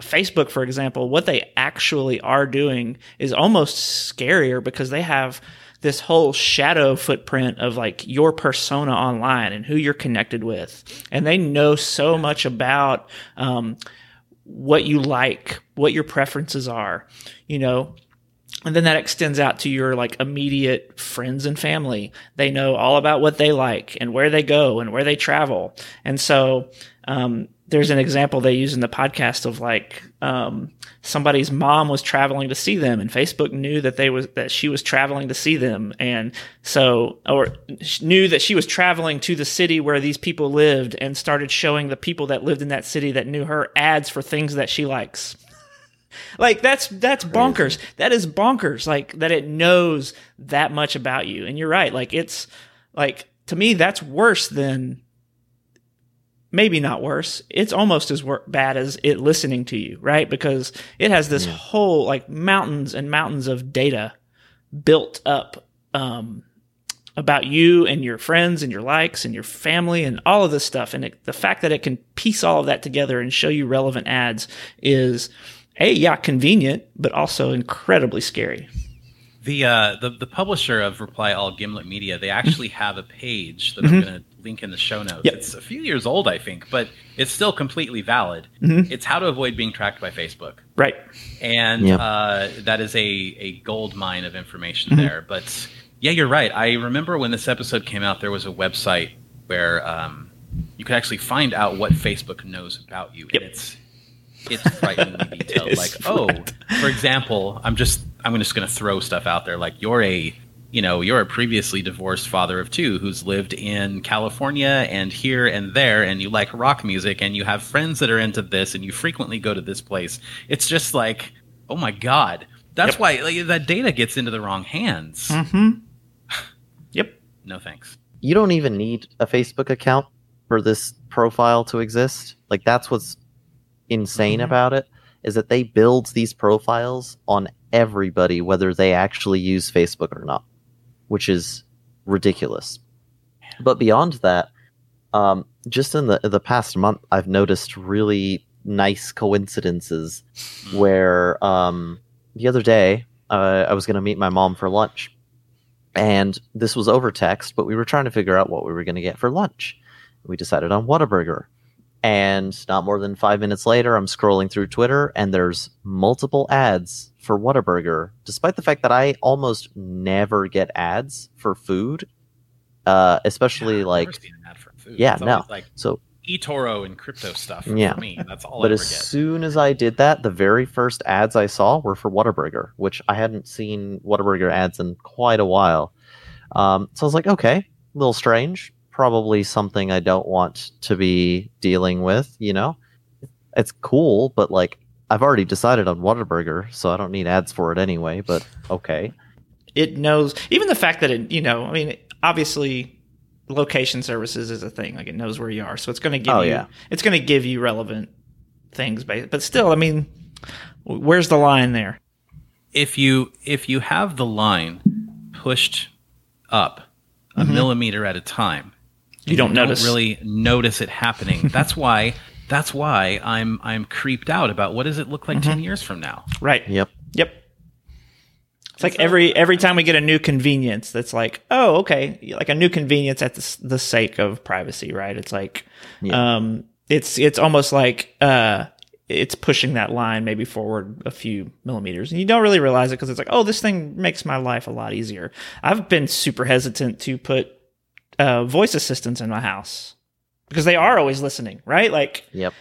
Facebook, for example, what they actually are doing is almost scarier because they have this whole shadow footprint of like your persona online and who you're connected with, and they know so much about um, what you like, what your preferences are, you know. And then that extends out to your like immediate friends and family. They know all about what they like and where they go and where they travel. And so um, there's an example they use in the podcast of like um, somebody's mom was traveling to see them, and Facebook knew that they was that she was traveling to see them, and so or knew that she was traveling to the city where these people lived, and started showing the people that lived in that city that knew her ads for things that she likes. Like that's that's bonkers. That is bonkers. Like that it knows that much about you. And you're right. Like it's like to me that's worse than maybe not worse. It's almost as wor- bad as it listening to you, right? Because it has this whole like mountains and mountains of data built up um, about you and your friends and your likes and your family and all of this stuff. And it, the fact that it can piece all of that together and show you relevant ads is a yeah convenient, but also incredibly scary. The uh, the the publisher of Reply All Gimlet Media, they actually have a page that I'm going to link in the show notes. Yep. It's a few years old, I think, but it's still completely valid. It's how to avoid being tracked by Facebook, Right. and Yep. uh, that is a a gold mine of information there. But yeah, you're right. I remember when this episode came out, there was a website where um, you could actually find out what Facebook knows about you. Yep. And it's it's frighteningly [laughs] detailed. is like, oh, for example, I'm just I'm just going to throw stuff out there. Like, you're a you know you're a previously divorced father of two who's lived in California and here and there, and you like rock music, and you have friends that are into this, and you frequently go to this place. It's just like, oh my god. That's Yep. why like, that data gets into the wrong hands. Mm-hmm. [sighs] Yep. No thanks. you don't even need a Facebook account for this profile to exist. Like that's what's insane Mhm. about it is that they build these profiles on everybody whether they actually use Facebook or not, which is ridiculous. But beyond that, um, just in the the past month, I've noticed really nice coincidences where um, the other day uh, I was going to meet my mom for lunch, and this was over text, but we were trying to figure out what we were going to get for lunch. We decided on Whataburger. And not more than five minutes later, I'm scrolling through Twitter and there's multiple ads for Whataburger, despite the fact that I almost never get ads for food, uh, especially I've like never seen an ad for food. Yeah, It's no. like so. eToro and crypto stuff for Yeah. me. That's all But I as get. soon as I did that, the very first ads I saw were for Whataburger, which I hadn't seen Whataburger ads in quite a while. Um, so I was like, okay, a little strange. Probably something I don't want to be dealing with. You know, it's cool, but like I've already decided on Whataburger, so I don't need ads for it anyway. But okay, it knows even the fact that it you know i mean obviously location services is a thing like it knows where you are so it's going to give Oh, you yeah. it's going to give you relevant things ba- but still i mean where's the line there if you if you have the line pushed up a millimeter at a time, Mm-hmm. You don't notice. really notice it happening. that's why that's why I'm I'm creeped out about what does it look like Mm-hmm. ten years from now. right. Yep, yep. It's like every every time we get a new convenience that's like oh okay like a new convenience at the, the sake of privacy right? It's like Yeah. um it's it's almost like uh it's pushing that line maybe forward a few millimeters. And you don't really realize it because it's like oh this thing makes my life a lot easier. I've been super hesitant to put uh, voice assistants in my house because they are always listening right like yep,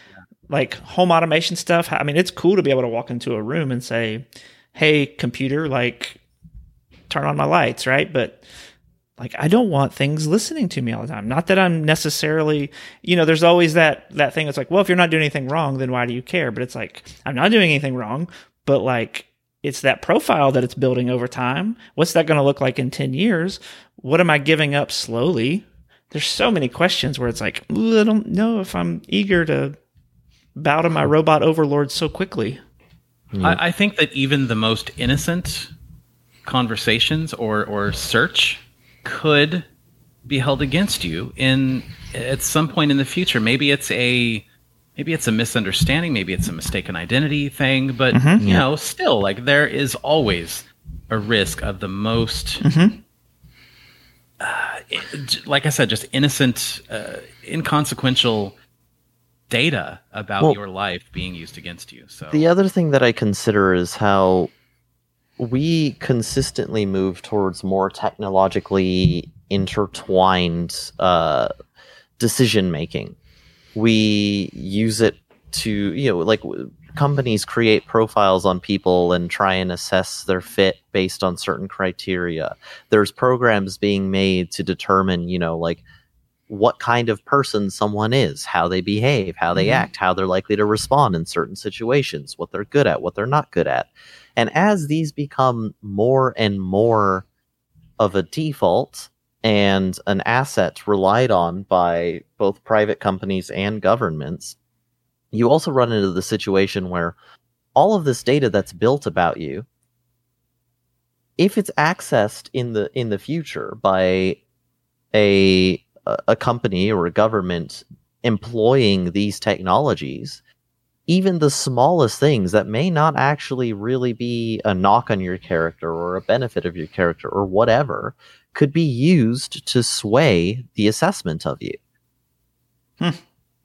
like home automation stuff. I mean, it's cool to be able to walk into a room and say, "Hey, computer, like turn on my lights," right? But like I don't want things listening to me all the time. Not that I'm necessarily, you know, there's always that that thing It's like, well, if you're not doing anything wrong, then why do you care? But it's like I'm not doing anything wrong, but like it's that profile that it's building over time. What's that going to look like in 10 years? What am I giving up slowly? There's so many questions where it's like, I don't know if I'm eager to bow to my robot overlord so quickly. I, I think that even the most innocent conversations or or search could be held against you in at some point in the future. Maybe it's a maybe it's a misunderstanding, maybe it's a mistaken identity thing, but mm-hmm. you know, still like there is always a risk of the most mm-hmm. It- like I said, just innocent, uh, inconsequential data about Well- your life being used against you. So The other thing that I consider is how we consistently move towards more technologically intertwined uh, decision making. We use it to, you know, like companies create profiles on people and try and assess their fit based on certain criteria. There's programs being made to determine, you know, like what kind of person someone is, how they behave, how they Mhm. act, how they're likely to respond in certain situations, what they're good at, what they're not good at. And as these become more and more of a default and an asset relied on by both private companies and governments, you also run into the situation where all of this data that's built about you if it's accessed in the in the future by a a company or a government employing these technologies even the smallest things that may not actually really be a knock on your character or a benefit of your character or whatever could be used to sway the assessment of you hmm.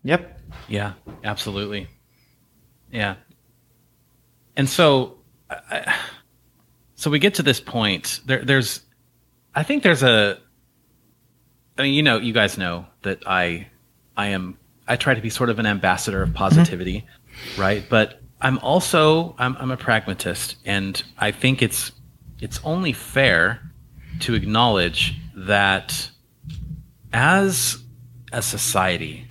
Yep. Yeah, absolutely. Yeah. And so, I- so we get to this point. There, there's, I think there's a. I mean, you know, you guys know that I, I am. I try to be sort of an ambassador of mm-hmm. positivity, right? But I'm also I'm, I'm a pragmatist, and I think it's it's only fair to acknowledge that as a society,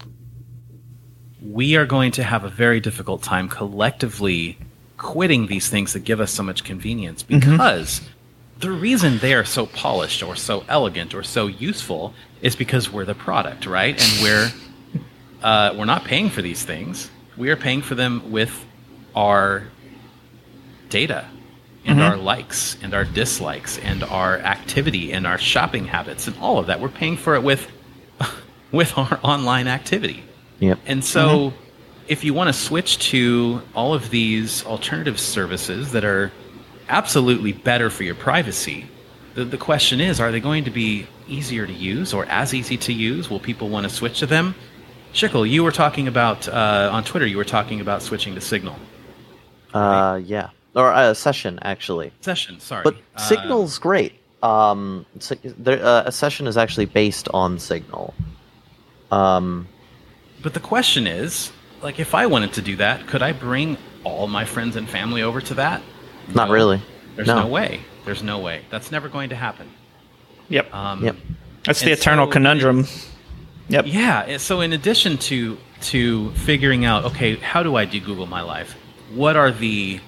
we are going to have a very difficult time collectively quitting these things that give us so much convenience because the reason they are so polished or so elegant or so useful is because we're the product, right? And we're [laughs] uh, we're not paying for these things. We are paying for them with our data and our likes and our dislikes and our activity and our shopping habits and all of that. We're paying for it with [laughs] with our online activity. Yep And so, if you want to switch to all of these alternative services that are absolutely better for your privacy, the, the question is are they going to be easier to use or as easy to use? Will people want to switch to them? Shickle, you were talking about uh, on Twitter, you were talking about switching to Signal. uh yeah or uh, session actually Session, sorry. But Uh, Signal's great. Um, there, uh, a session is actually based on Signal. Um, But the question is, like, if I wanted to do that, could I bring all my friends and family over to that? not No. really. There's No. no. way. There's no way. That's never going to happen. Yep. Um, Yep. That's the eternal so- conundrum. Yep. Yeah. So in addition to to figuring out, okay, how do I de-Google my life? What are the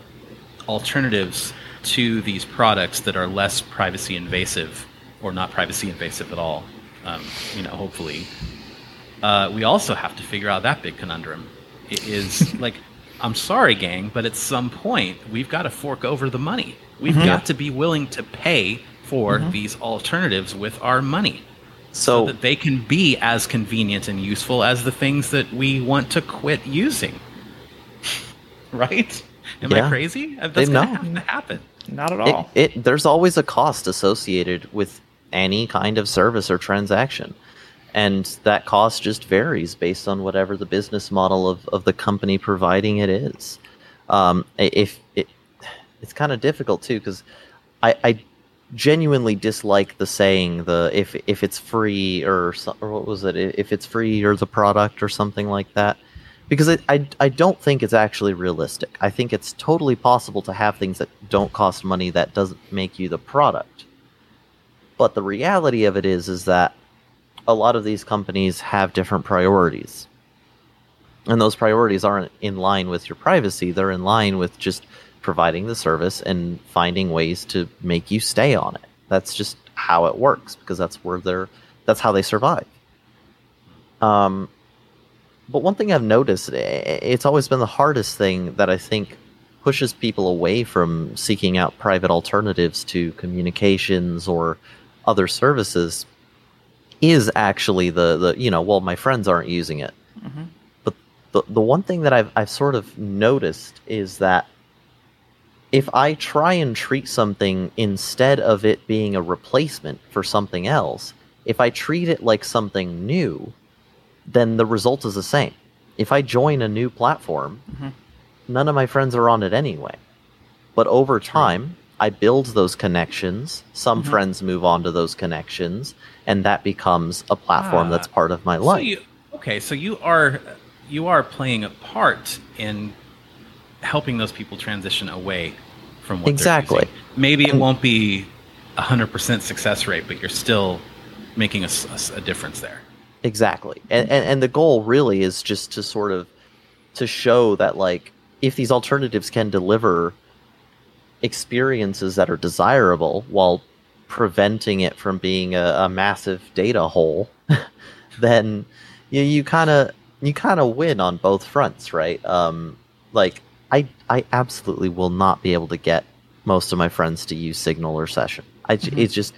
alternatives to these products that are less privacy invasive or not privacy invasive at all? Um, you know, hopefully. Uh, we also have to figure out that big conundrum. It is [laughs] like, I'm sorry, gang, but at some point we've got to fork over the money. We've mm-hmm. got to be willing to pay for mm-hmm. these alternatives with our money so So, that they can be as convenient and useful as the things that we want to quit using. [laughs] right? Am Yeah. I crazy? Uh, that's They- going to have to happen. Not at it, all. it there's always a cost associated with any kind of service or transaction, and that cost just varies based on whatever the business model of, of the company providing it is. Um, if it, it's kind of difficult too because I, I genuinely dislike the saying the if if it's free or or what was it if it's free or the product or something like that because it, I I don't think it's actually realistic. I think it's totally possible to have things that don't cost money that doesn't make you the product. But the reality of it is is that a lot of these companies have different priorities. And those priorities aren't in line with your privacy, they're in line with just providing the service and finding ways to make you stay on it. That's just how it works because that's where they're that's how they survive. Um but one thing I've noticed, it's always been the hardest thing that I think pushes people away from seeking out private alternatives to communications or other services is actually the, the you know, well, my friends aren't using it. But the, the one thing that I've, I've sort of noticed is that if I try and treat something instead of it being a replacement for something else, If I treat it like something new, then the result is the same. If I join a new platform, Mhm. none of my friends are on it anyway. But over time, I build those connections. Some Mhm. friends move on to those connections, and that becomes a platform Ah. that's part of my So life. you, okay, so you are you are playing a part in helping those people transition away from what Exactly. Maybe it won't be a hundred percent success rate, but you're still making a difference there. Exactly. And, and and the goal really is just to sort of to show that like if these alternatives can deliver experiences that are desirable while preventing it from being a, a massive data hole, [laughs] then you you kind of you kind of win on both fronts, right? Um, like I I absolutely will not be able to get most of my friends to use Signal or Session. I Mhm. it's just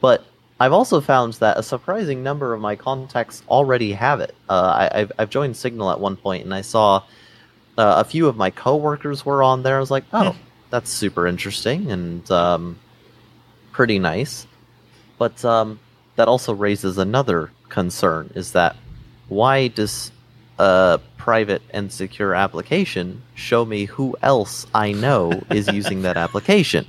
but I've also found that a surprising number of my contacts already have it. Uh, I, I've, I've joined Signal at one point, and I saw uh, a few of my coworkers were on there. I was like, oh, Hmm. that's super interesting and um, pretty nice. But um, that also raises another concern: is that why does a private and secure application show me who else I know is using that application?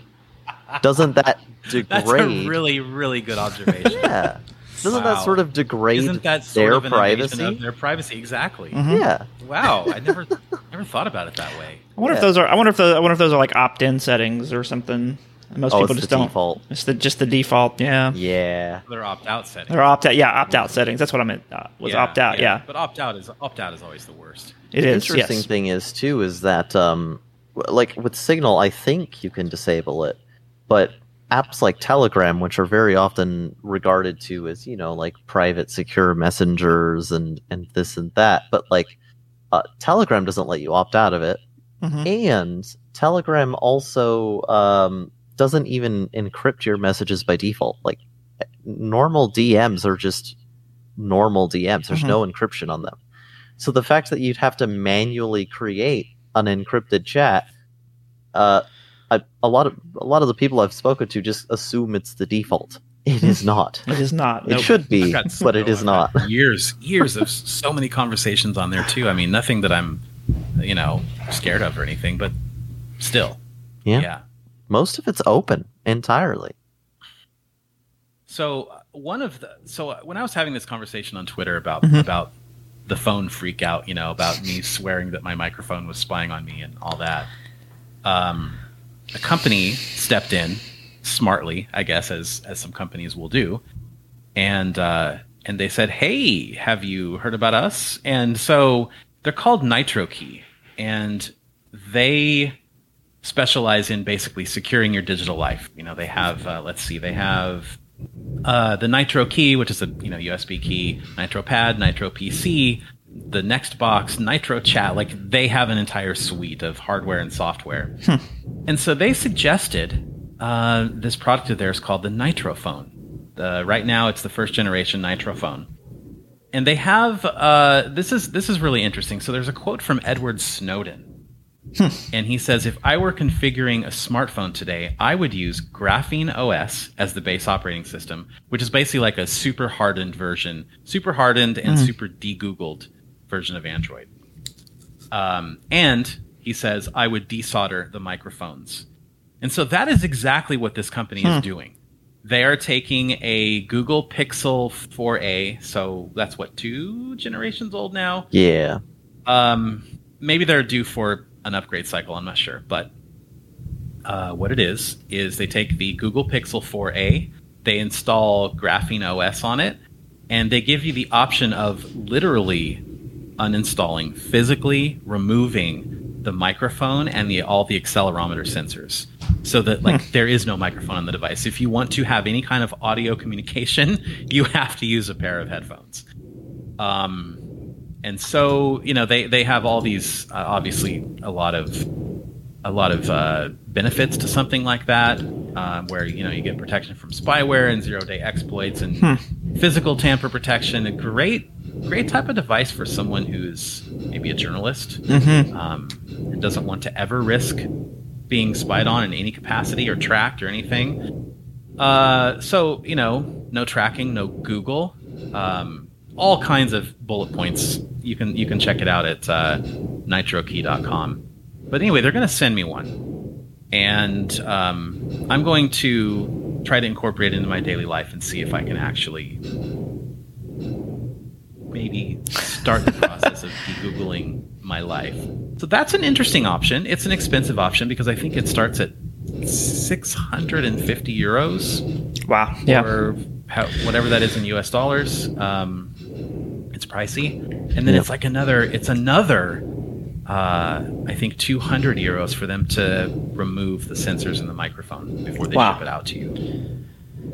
Doesn't that degrade? [laughs] That's a really, really good observation. yeah. Doesn't that sort of degrade Isn't that sort their of an privacy? of their privacy? Exactly. Mhm. Yeah. Wow, I never never thought about it that way. I wonder if those are. I wonder if those. I wonder if those are like opt-in settings or something. And most oh, people it's just the don't. default. It's the just the default. Yeah. Yeah. They're opt out settings. Or opt out. Yeah, opt out settings. That's what I meant. Uh, was opt out. Yeah. But opt out is opt out is always the worst. It the is. interesting Yes. thing is too is that um like with Signal, I think you can disable it, but apps like Telegram, which are very often regarded to as you know like private, secure messengers and and this and that, but like uh, Telegram doesn't let you opt out of it, Mhm. and Telegram also um, doesn't even encrypt your messages by default. Like normal DMs are just normal DMs. There's Mhm. no encryption on them. So the fact that you'd have to manually create an encrypted chat, uh, I, a lot of a lot of the people I've spoken to just assume it's the default. It is [laughs] not. It is not. It Nope. should be, so- but it is not. Years, years of so many conversations on there too. I mean, nothing that I'm, you know, scared of or anything, but still, Yeah. yeah. Most of it's open entirely. So uh, one of the so uh, when I was having this conversation on Twitter about Mhm. about the phone freak out, you know, about me swearing that my microphone was spying on me and all that, um, a company stepped in smartly, I guess, as as some companies will do, and uh, and they said, "Hey, have you heard about us?" And so they're called NitroKey, and they specialize in basically securing your digital life. You know, they have uh, let's see, they have uh, the Nitro Key, which is a you know USB key, Nitro Pad, Nitro PC, the Next Box, Nitro Chat. Like they have an entire suite of hardware and software. And so they suggested uh, this product of theirs called the Nitrophone. Uh, right now, it's the first generation Nitrophone. And they have uh, this is this is really interesting. So there's a quote from Edward Snowden, and he says, if I were configuring a smartphone today, I would use GrapheneOS as the base operating system, which is basically like a super hardened version, super hardened and super de-Googled version of Android. Um, and he says, I would desolder the microphones. And so that is exactly what this company is doing. They are taking a Google Pixel 4a, so that's what, two generations old now? Yeah. Um, maybe they're due for an upgrade cycle. I'm not sure, but uh, what it is is they take the Google Pixel 4a, they install GrapheneOS on it, and they give you the option of literally uninstalling, physically removing the microphone and the all the accelerometer sensors, so that like there is no microphone on the device. If you want to have any kind of audio communication, [laughs] you have to use a pair of headphones. Um, and so you know they they have all these uh, obviously a lot of a lot of uh, benefits to something like that um, where you know you get protection from spyware and zero day exploits and physical tamper protection. A great great type of device for someone who's maybe a journalist Mhm. um, and doesn't want to ever risk being spied on in any capacity or tracked or anything. Uh, so you know, no tracking, no Google, um, all kinds of bullet points. You can you can check it out at uh, nitrokey.com. But anyway, they're going to send me one, and um, I'm going to try to incorporate it into my daily life and see if I can actually maybe start the process of de-googling my life. So that's an interesting option. It's an expensive option because I think it starts at 650 euros Wow. Yeah. or how, whatever that is in US dollars. Um, it's pricey, and then it's like another. It's another. Uh, I think 200 euros for them to remove the sensors and the microphone before they Wow. ship it out to you.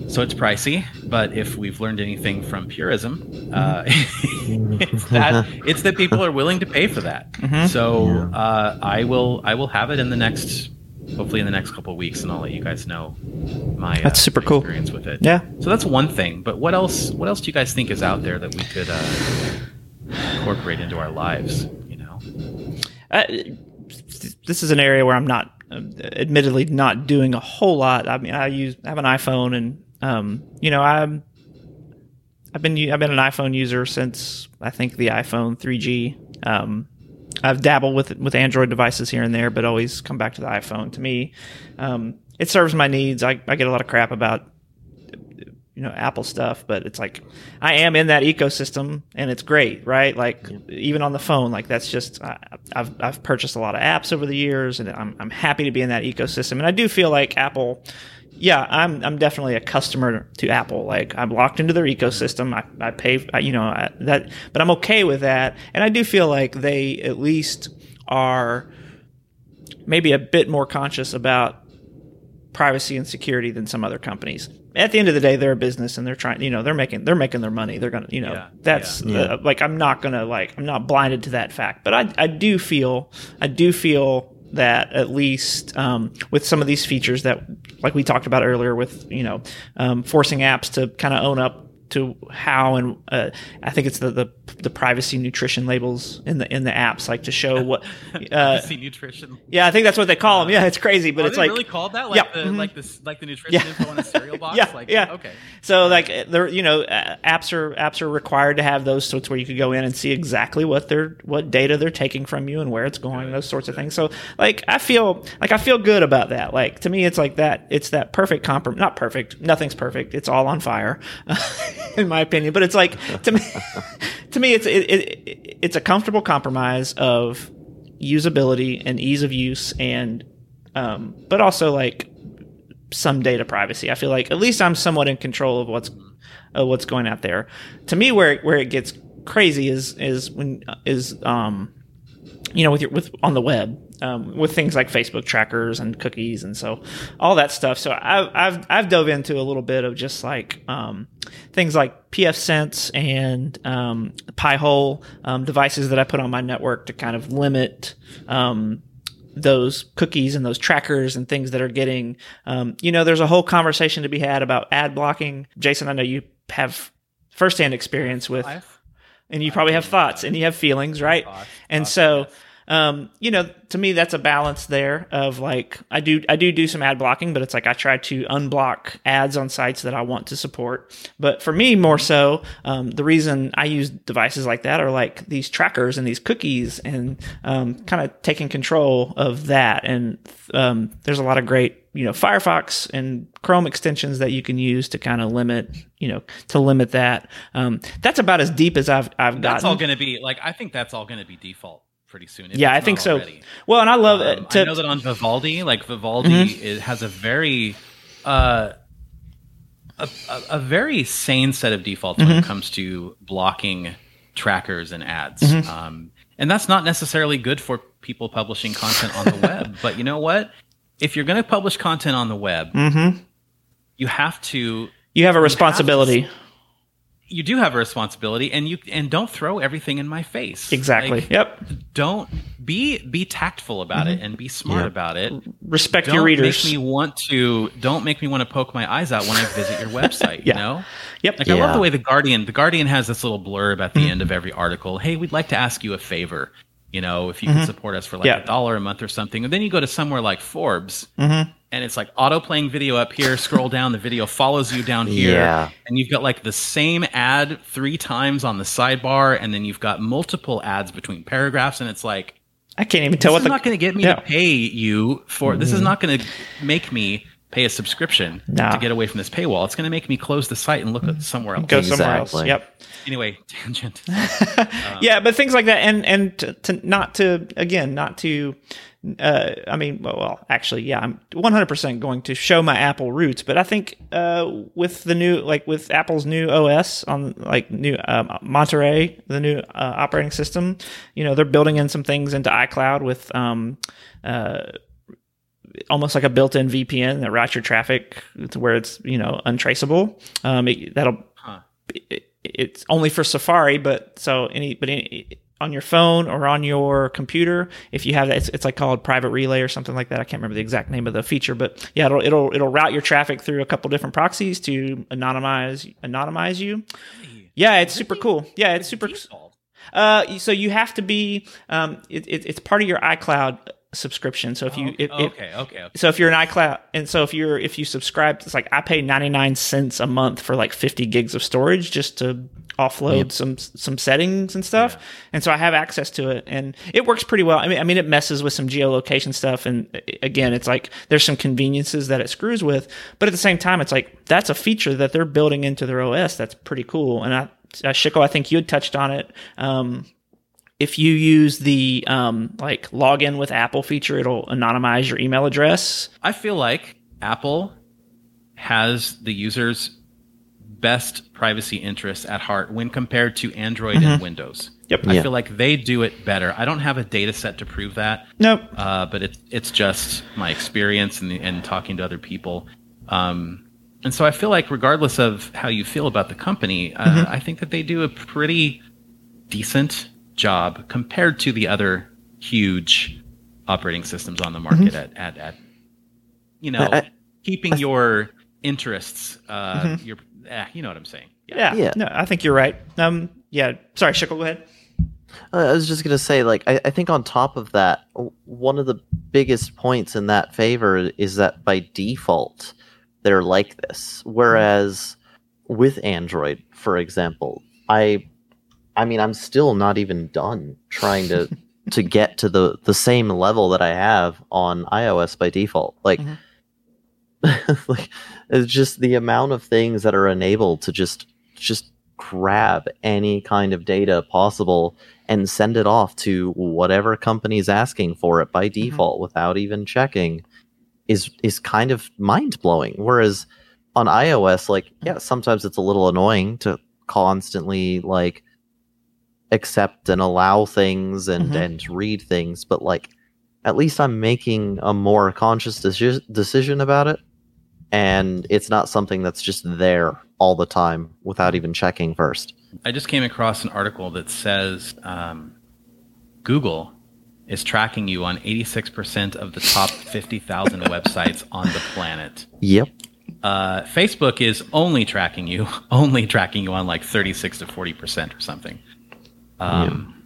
So it's pricey, but if we've learned anything from purism, uh, it's [laughs] that [laughs] it's that people are willing to pay for that. So uh, I will I will have it in the next, hopefully in the next couple of weeks, and I'll let you guys know my uh, That's super my cool. experience with it. Yeah. So that's one thing. But what else? What else do you guys think is out there that we could uh, incorporate into our lives? You know, Uh, this is an area where I'm not, uh, admittedly, not doing a whole lot. I mean, I use I have an iPhone, and um, you know, I'm I've been I've been an iPhone user since I think the iPhone 3G. Um, I've dabbled with with Android devices here and there, but always come back to the iPhone. To me, um, it serves my needs. I, I get a lot of crap about you know Apple stuff, but it's like I am in that ecosystem and it's great, right? Like even on the phone, like that's just I, I've I've purchased a lot of apps over the years, and I'm I'm happy to be in that ecosystem. And I do feel like Apple, yeah, I'm I'm definitely a customer to Apple. Like I'm locked into their ecosystem. I I pay, I, you know, I, that, but I'm okay with that. And I do feel like they at least are maybe a bit more conscious about privacy and security than some other companies. At the end of the day, they're a business and they're trying, you know, they're making they're making their money. They're gonna, you know, Yeah, that's yeah. Uh, like I'm not gonna like I'm not blinded to that fact, but I I do feel I do feel that at least um, with some of these features that like we talked about earlier with you know um, forcing apps to kind of own up to how and uh, I think it's the, the the privacy nutrition labels in the in the apps like to show what [laughs] uh, see nutrition. yeah I think that's what they call them yeah it's crazy but Are it's they like really called that? Like Yeah, the mhm. like this like the nutrition Yeah. info on a cereal box? Yeah, like, yeah. Okay. So like they're you know uh, apps are apps are required to have those sorts where you could go in and see exactly what they're what data they're taking from you and where it's going those sorts of things. So like I feel like I feel good about that. Like to me it's like that it's that perfect compromise. Not perfect. Nothing's perfect. It's all on fire, [laughs] in my opinion. But it's like to me [laughs] to me it's it, it, it's a comfortable compromise of usability and ease of use and um, but also like some data privacy. I feel like at least I'm somewhat in control of what's uh, what's going out there. To me, where where it gets crazy is is when is um you know with your with on the web um, with things like Facebook trackers and cookies and so all that stuff. So I've I've I've dove into a little bit of just like um, things like pfSense and um, Pi-hole um, devices that I put on my network to kind of limit. Um, those cookies and those trackers and things that are getting, um, you know, there's a whole conversation to be had about ad blocking. Jason, I know you have firsthand experience with, I've- and you probably have thoughts and you have feelings, right? Thoughts, And thoughts, so, yes. Um, you know, to me, that's a balance there of like, I do, I do do some ad blocking, but it's like I try to unblock ads on sites that I want to support. But for me, more so, um, the reason I use devices like that are like these trackers and these cookies and, um, kind of taking control of that. And, um, there's a lot of great, you know, Firefox and Chrome extensions that you can use to kind of limit, you know, to limit that. Um, that's about as deep as I've, I've gotten. That's all going to be like. I think that's all going to be default pretty soon. yeah, I think so. already. Well, and I love Um, it. To, Mm-hmm. I know that on Vivaldi, like Vivaldi, it has a very, uh, a, a, very sane set of defaults when Mm-hmm. it comes to blocking trackers and ads. Mm-hmm. Um, and that's not necessarily good for people publishing content on the [laughs] web. But you know what? If you're going to publish content on the web, Mhm. you have to you have a responsibility. You do have a responsibility and you and don't throw everything in my face Exactly. Like, yep. don't be be tactful about it and be smart Yeah. about it Respect don't your readers. make me want to don't make me want to poke my eyes out when i visit your [laughs] website Yeah. you know Yep. like i love the way the guardian the guardian has this little blurb at the Mm-hmm. end of every article hey we'd like to ask you a favor You know, if you Mhm. can support us for like Yeah. a dollar a month or something, and then you go to somewhere like Forbes, Mhm. and it's like auto playing video up here. Scroll down, the video follows you down here, Yeah. and you've got like the same ad three times on the sidebar, and then you've got multiple ads between paragraphs, and it's like I can't even tell what. this what is the not going to get me yeah. to pay you for. This is not going to make me pay a subscription Nah. to get away from this paywall. It's going to make me close the site and look at somewhere else. go somewhere else. Yep. Anyway, [laughs] tangent. [laughs] yeah, but things like that, and and to, to not to again, not to. Uh, I mean, well, well, actually, yeah, I'm 100% going to show my Apple roots, but I think uh, with the new, like with Apple's new OS on like new um, Monterey, the new uh, operating system, you know, they're building in some things into iCloud with um, uh, almost like a built-in VPN that routes your traffic to where it's you know untraceable. Um, it, that'll Huh. it, it's only for Safari, but so any but any, on your phone or on your computer, if you have that, it's, it's like called Private Relay or something like that. I can't remember the exact name of the feature, but yeah, it'll it'll it'll route your traffic through a couple different proxies to anonymize anonymize you. Yeah, it's super cool. Yeah, it's super. Default. Uh, so you have to be um, it, it, it's part of your iCloud subscription. So if you if, if, okay, okay, okay. so if you're an iCloud, and so if you're if you subscribe, it's like I pay ninety nine cents a month for like fifty gigs of storage just to offload some some settings and stuff. And so I have access to it, and it works pretty well. I mean, I mean, it messes with some geolocation stuff, and again, it's like there's some conveniences that it screws with, but at the same time, it's like that's a feature that they're building into their OS that's pretty cool. And I, uh, Shiko, I think you had touched on it. Um, if you use the um, like login with Apple feature, it'll anonymize your email address. I feel like Apple has the user's best privacy interests at heart when compared to Android and Windows. Yep. I Yeah. feel like they do it better. I don't have a data set to prove that, Nope. uh, but it's it's just my experience and, and talking to other people. Um, and so I feel like, regardless of how you feel about the company, uh, I think that they do a pretty decent job compared to the other huge operating systems on the market at, at, at you know I- I- keeping your interests uh, your eh, you know what I'm saying Yeah. Yeah. No, I think you're right. Um. Yeah. Sorry, Shikl, go ahead. Uh, I was just gonna say, like, I, I think on top of that, one of the biggest points in that favor is that by default they're like this. Whereas with Android, for example, I, I mean, I'm still not even done trying to to get to the the same level that I have on iOS by default. Like, Mhm. [laughs] like it's just the amount of things that are enabled to just just grab any kind of data possible and send it off to whatever company is asking for it by default without even checking is is kind of mind blowing. Whereas on iOS, like yeah, sometimes it's a little annoying to constantly like accept and allow things and Mhm. and read things, but like at least I'm making a more conscious deci- decision about it, and it's not something that's just there all the time without even checking first. I just came across an article that says um, Google is tracking you on 86% of the top 50,000 websites on the planet. Yep. Uh, Facebook is only tracking you, [laughs] only tracking you on like 36 to 40% or something. Um,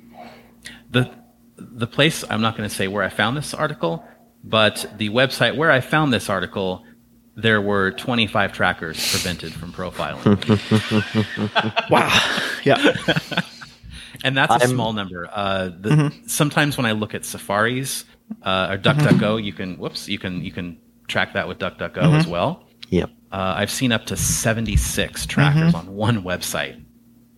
The the place I'm not going to say where I found this article, but the website where I found this article, there were 25 trackers prevented from profiling. [laughs] Wow. yeah. [laughs] and that's a I'm- small number. Uh, the, Sometimes when I look at Safari's uh, or DuckDuckGo, you can whoops, you can you can track that with DuckDuckGo as well. Yep. Uh, I've seen up to seventy six trackers on one website.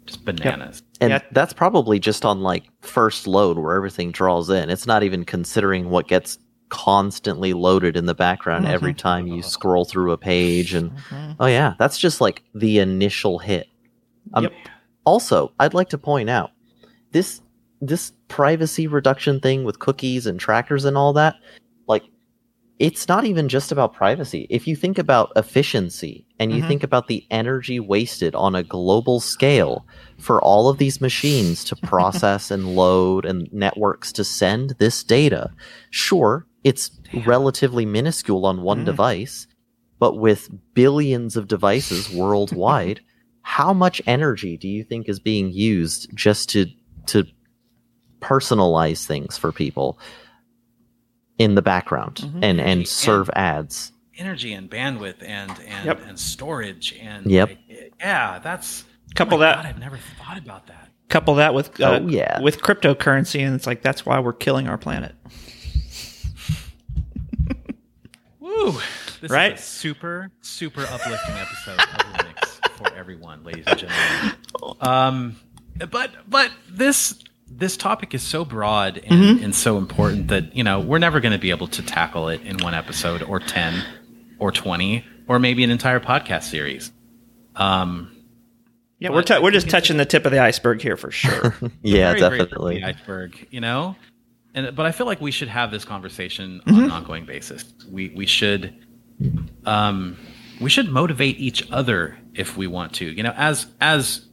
Just bananas. And Yeah. that's probably just on like first load where everything draws in. It's not even considering what gets constantly loaded in the background every time you scroll through a page and oh yeah, that's just like the initial hit. Um, Yep. Also, I'd like to point out this this privacy reduction thing with cookies and trackers and all that, like it's not even just about privacy. If you think about efficiency and you Mhm. think about the energy wasted on a global scale for all of these machines to process and [laughs] load and networks to send this data, sure, it's relatively minuscule on one Mhm. device, but with billions of devices worldwide, [laughs] how much energy do you think is being used just to to personalize things for people in the background Mhm. and and And- serve ads. energy and bandwidth and and, Yep. and storage and Yep. like, yeah, that's Couple oh my that- God, I've never thought about that. Couple that with uh, Oh, yeah. with cryptocurrency, and it's like that's why we're killing our planet. [laughs] Woo! This Right? is a super super uplifting episode of Linux for everyone, ladies and gentlemen. [laughs] Um, but but this this topic is so broad and, Mm-hmm. and so important that you know we're never going to be able to tackle it in one episode or ten or twenty or maybe an entire podcast series. Um, Yeah, we're tou- we're just touching the tip of the iceberg here for sure. [laughs] Yeah, very, very tip of definitely. the iceberg, you know. And but I feel like we should have this conversation Mm-hmm. on an ongoing basis. We we should um we should motivate each other if we want to. You know, as as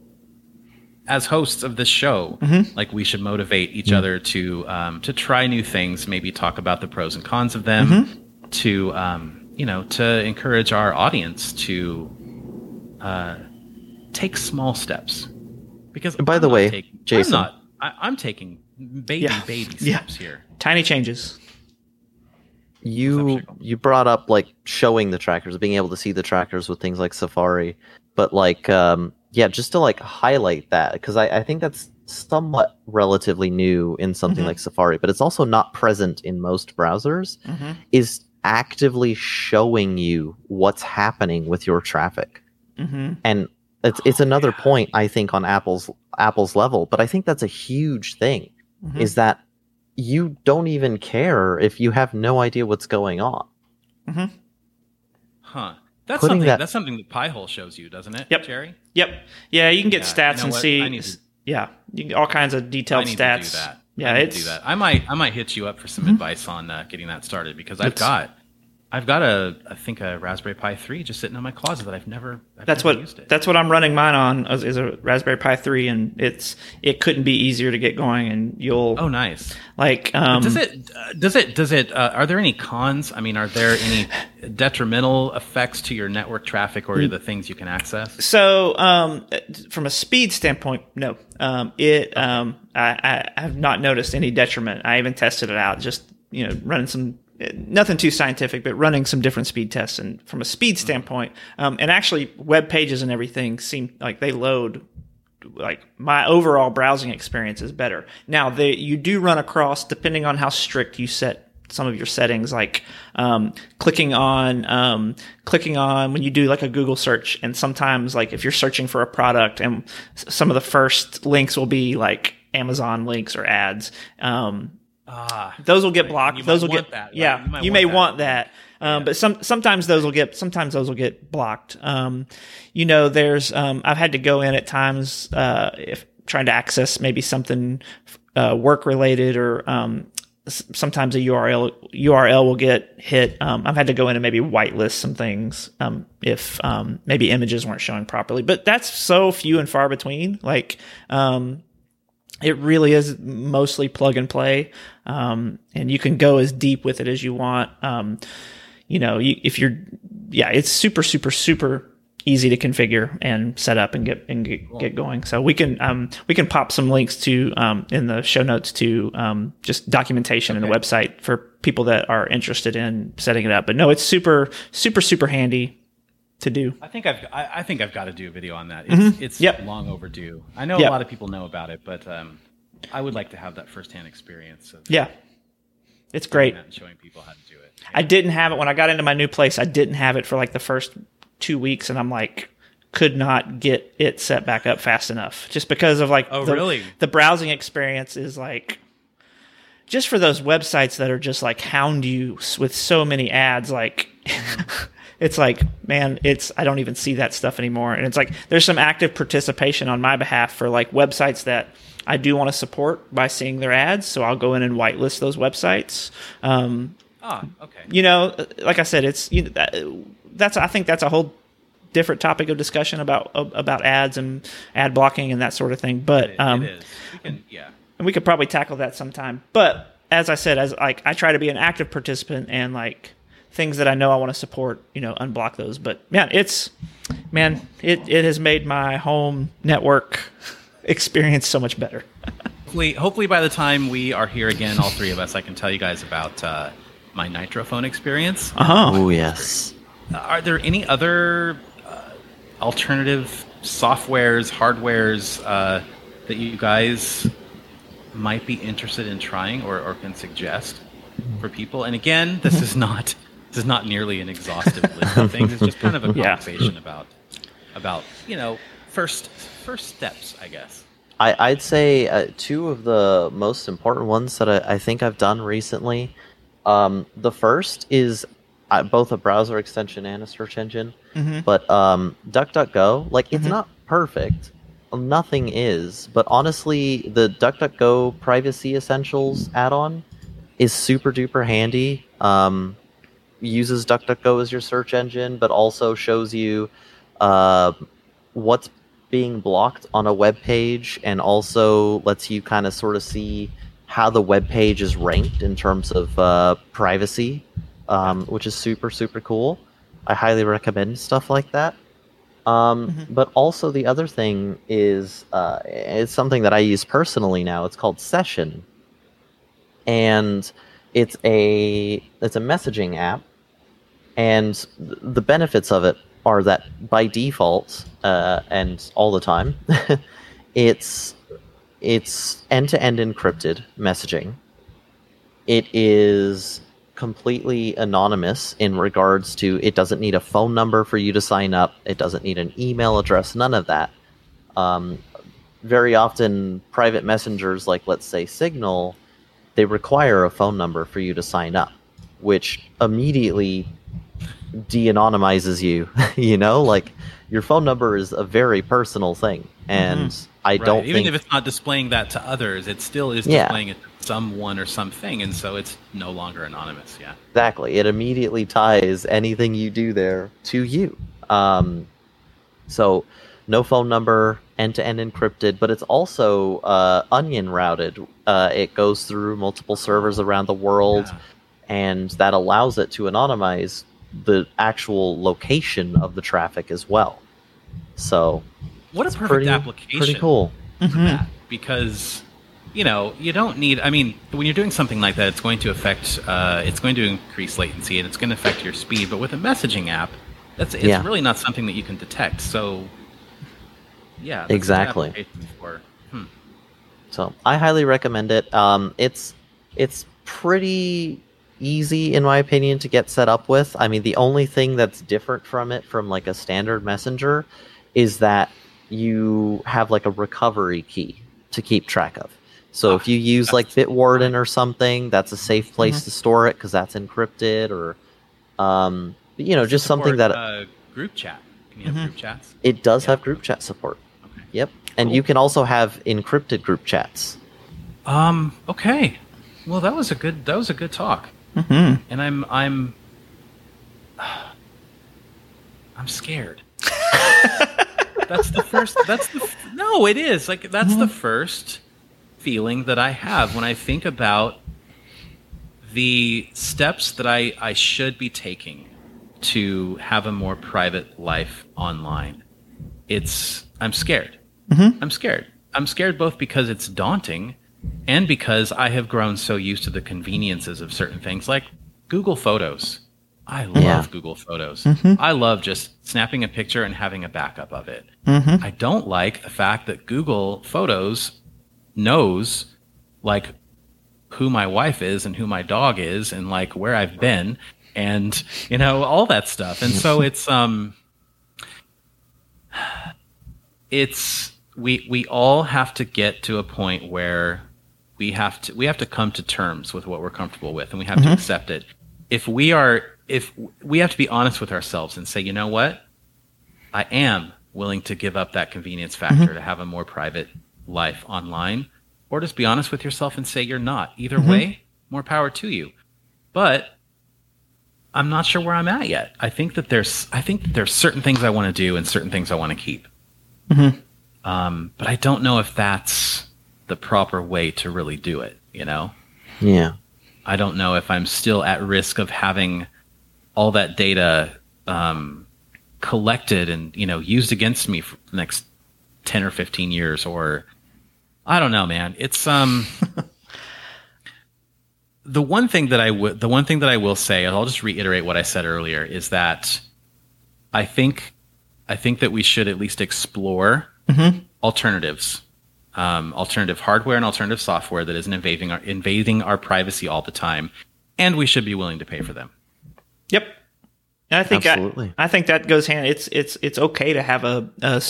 as hosts of this show, Mm-hmm. like we should motivate each other to um, to try new things, maybe talk about the pros and cons of them, Mm-hmm. to um, you know, to encourage our audience to uh, take small steps. Because By I'm the way, taking- Jason- I'm not. I, I'm taking baby Yeah. baby Yeah. steps here. Tiny changes. you you brought up like showing the trackers being able to see the trackers with things like safari but like um yeah just to like highlight that because I, I think that's somewhat relatively new in something Mhm. like safari but it's also not present in most browsers Mm-hmm. is actively showing you what's happening with your traffic Mm-hmm. and it's it's another point i think on apple's apple's level but i think that's a huge thing Mhm. is that you don't even care if you have no idea what's going on Huh. That's something. that- That's something that Pi-hole shows you, doesn't it? Yep. Jerry. Yep. Yeah, you can get Yeah, stats you know and what? see. I need to- yeah, you can, all kinds of I detailed need stats. to do that. Yeah, I need it's to do that. I might. I might hit you up for some Mhm. advice on uh, getting that started because I've got. I've got a, I think a Raspberry Pi three just sitting in my closet that I've never. I've that's never what used it. that's what I'm running mine on is, a Raspberry Pi three, and it's it couldn't be easier to get going, and you'll Oh, nice. like um, does it? Does it? Does it? Uh, are there any cons? I mean, are there any detrimental effects to your network traffic Mm. or the things you can access? So, um, from a speed standpoint, no. Um, it, um, I, I have not noticed any detriment. I even tested it out, just you know, running some nothing too scientific, but running some different speed tests. And from a speed standpoint, um, and actually, web pages and everything seem like they load. Like my overall browsing experience is better. Now, they you do run across depending on how strict you set some of your settings like um, clicking on um, clicking on when you do like a google search and sometimes like if you're searching for a product and some of the first links will be like amazon links or ads um, Ah, those will get blocked. you those will want get that, right? yeah You might you want may that. want that. Um, but some sometimes those will get sometimes those will get blocked. Um, you know there's um, i've had to go in at times uh, if trying to access maybe something uh, work related or um, s- sometimes a url url will get hit. Um, i've had to go in and maybe whitelist some things um, if um, maybe images weren't showing properly. But that's so few and far between. Like um, it really is mostly plug and play um, and you can go as deep with it as you want. Um, you know you, if you're yeah it's super super super easy to configure and set up and get and get, get going. So we can um, we can pop some links to um, in the show notes to um, just documentation and the website for people that are interested in setting it up. But no it's super super super handy to do I think I've I, I think I've got to do a video on that. It's, it's Mm-hmm. Yep. long overdue. I know Yep. a lot of people know about it, but um, I would like to have that firsthand experience of yeah it's great that and showing people how to do it. I didn't have it when I got into my new place. I didn't have it for like the first two weeks, and I'm like, could not get it set back up fast enough, just because of like, Oh, the, really? The browsing experience is like, just for those websites that are just like hound you with so many ads, like. [laughs] It's like, man, it's I don't even see that stuff anymore. And it's like there's some active participation on my behalf for like websites that I do want to support by seeing their ads. So I'll go in and whitelist those websites. Um, Ah, okay. you know, like I said, it's you know, that, that's I think that's a whole different topic of discussion about about ads and ad blocking and that sort of thing. But It, um, it is. We can, yeah. and we could probably tackle that sometime. But as I said, as like I try to be an active participant and like things that I know I want to support, you know, unblock those. But man, it's man, it it has made my home network [laughs] experience so much better. [laughs] hopefully, hopefully by the time we are here again, all three of us, I can tell you guys about uh, my nitrophone experience. Uh huh. Oh yes. Are there any other uh, alternative softwares, hardwares uh, that you guys might be interested in trying or, or can suggest for people? And again, this is [laughs] not this is not nearly an exhaustive list of things. It's just kind of a [laughs] Yeah. conversation about about you know first first steps, I guess. I, I'd say uh, two of the most important ones that I, I think I've done recently. Um, the first is uh, both a browser extension and a search engine, Mhm. but um, DuckDuckGo, like it's not perfect. Nothing is, but honestly, the DuckDuckGo Privacy Essentials add-on is super duper handy. Um, uses DuckDuckGo as your search engine, but also shows you uh, what's being blocked on a web page and also lets you kind of sort of see how the web page is ranked in terms of uh, privacy, um, which is super, super cool. I highly recommend stuff like that. Um, Mhm. But also, the other thing is uh, it's something that I use personally now. It's called Session, and it's a it's a messaging app and the benefits of it are that by default uh, and all the time [laughs] it's it's end-to-end encrypted messaging. It is completely anonymous in regards to it doesn't need a phone number for you to sign up. It doesn't need an email address none of that. Um, very often private messengers like let's say signal they require a phone number for you to sign up which immediately de-anonymizes you [laughs] you know like your phone number is a very personal thing and i Right. don't Even think if it's not displaying that to others, it still is Yeah. displaying it to someone or something, and so it's no longer anonymous. Yeah. exactly it immediately ties anything you do there to you um, so no phone number end-to-end encrypted but it's also uh, onion routed uh, it goes through multiple servers around the world Yeah. and that allows it to anonymize the actual location of the traffic as well so What a perfect pretty, application pretty cool for Mhm. that because you know you don't need. I mean, when you're doing something like that, it's going to affect. Uh, it's going to increase latency and it's going to affect your speed. But with a messaging app, that's it's Yeah. really not something that you can detect. So yeah, that's Exactly. For, hmm. So I highly recommend it. Um, it's it's pretty easy in my opinion to get set up with. I mean, the only thing that's different from it from like a standard messenger is that you have like a recovery key to keep track of. So if you use like Bitwarden or something, that's a safe place to store it because that's encrypted or um, you know, Does it just something that uh, group chat. Can you have Mhm. group chats? it does yeah. have group chat support. Okay. Yep. And Cool. you can also have encrypted group chats. Um. Okay. Well, that was a good. That was a good talk. Mhm. And I'm. I'm. [sighs] I'm scared. [laughs] that's the first. That's the. No, it is like that's the first feeling that I have when I think about the steps that I I should be taking to have a more private life online. It's. I'm scared. Mhm. I'm scared. I'm scared both because it's daunting and because I have grown so used to the conveniences of certain things like Google Photos. I love Yeah. Google Photos. Mhm. I love just snapping a picture and having a backup of it. Mhm. I don't like the fact that Google Photos knows like who my wife is and who my dog is and like where I've been and you know all that stuff. And so [laughs] it's um it's we we all have to get to a point where we have to we have to come to terms with what we're comfortable with and we have to accept it. If we are if we have to be honest with ourselves and say, you know what? I am willing to give up that convenience factor to have a more private life online, or just be honest with yourself and say you're not. Either way, more power to you. But I'm not sure where I'm at yet. I think that there's I think that there's certain things I want to do and certain things I want to keep. Mhm. Um, but I don't know if that's the proper way to really do it. You know. Yeah. I don't know if I'm still at risk of having all that data um, collected and you know used against me for the next ten or fifteen years, or I don't know, man. It's um [laughs] the one thing that I would the one thing that I will say, and I'll just reiterate what I said earlier, is that I think I think that we should at least explore alternatives, um, alternative hardware and alternative software that isn't invading our invading our privacy all the time, and we should be willing to pay for them. Yep. And I think I, Absolutely. I think that goes hand. It's it's it's okay to have a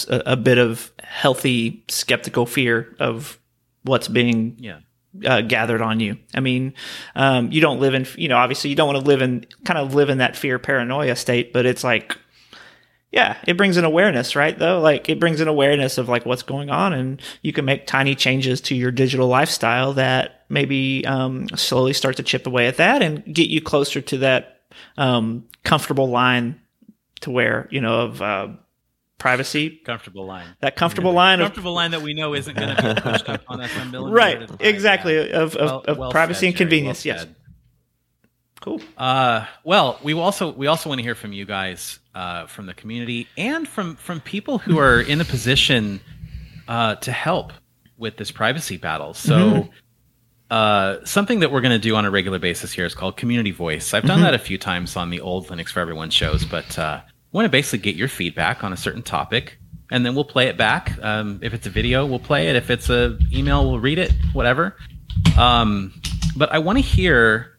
a bit of healthy skeptical fear of what's being Yeah. uh, gathered on you. I mean, um, you don't live in, you know, obviously you don't want to live in, kind of live in that fear paranoia state, but it's like, yeah, it brings an awareness, right? Though, like it brings an awareness of like what's going on, and you can make tiny changes to your digital lifestyle that maybe um, slowly start to chip away at that and get you closer to that um, comfortable line to where you know of uh, privacy, Comfortable line. that comfortable line of Comfortable line that we know isn't going to be pushed up on us a million right, at a time. exactly Yeah. of, of, Well- of well privacy said, and convenience. Well yes, cool. Uh, well, we also we also want to hear from you guys uh, from the community and from from people who are in a position uh, to help with this privacy battle. So. Uh, something that we're going to do on a regular basis here is called community voice. I've done that a few times on the old Linux for Everyone shows, but uh, want to basically get your feedback on a certain topic, and then we'll play it back. Um, if it's a video, we'll play it. If it's a email, we'll read it. Whatever. Um, but I want to hear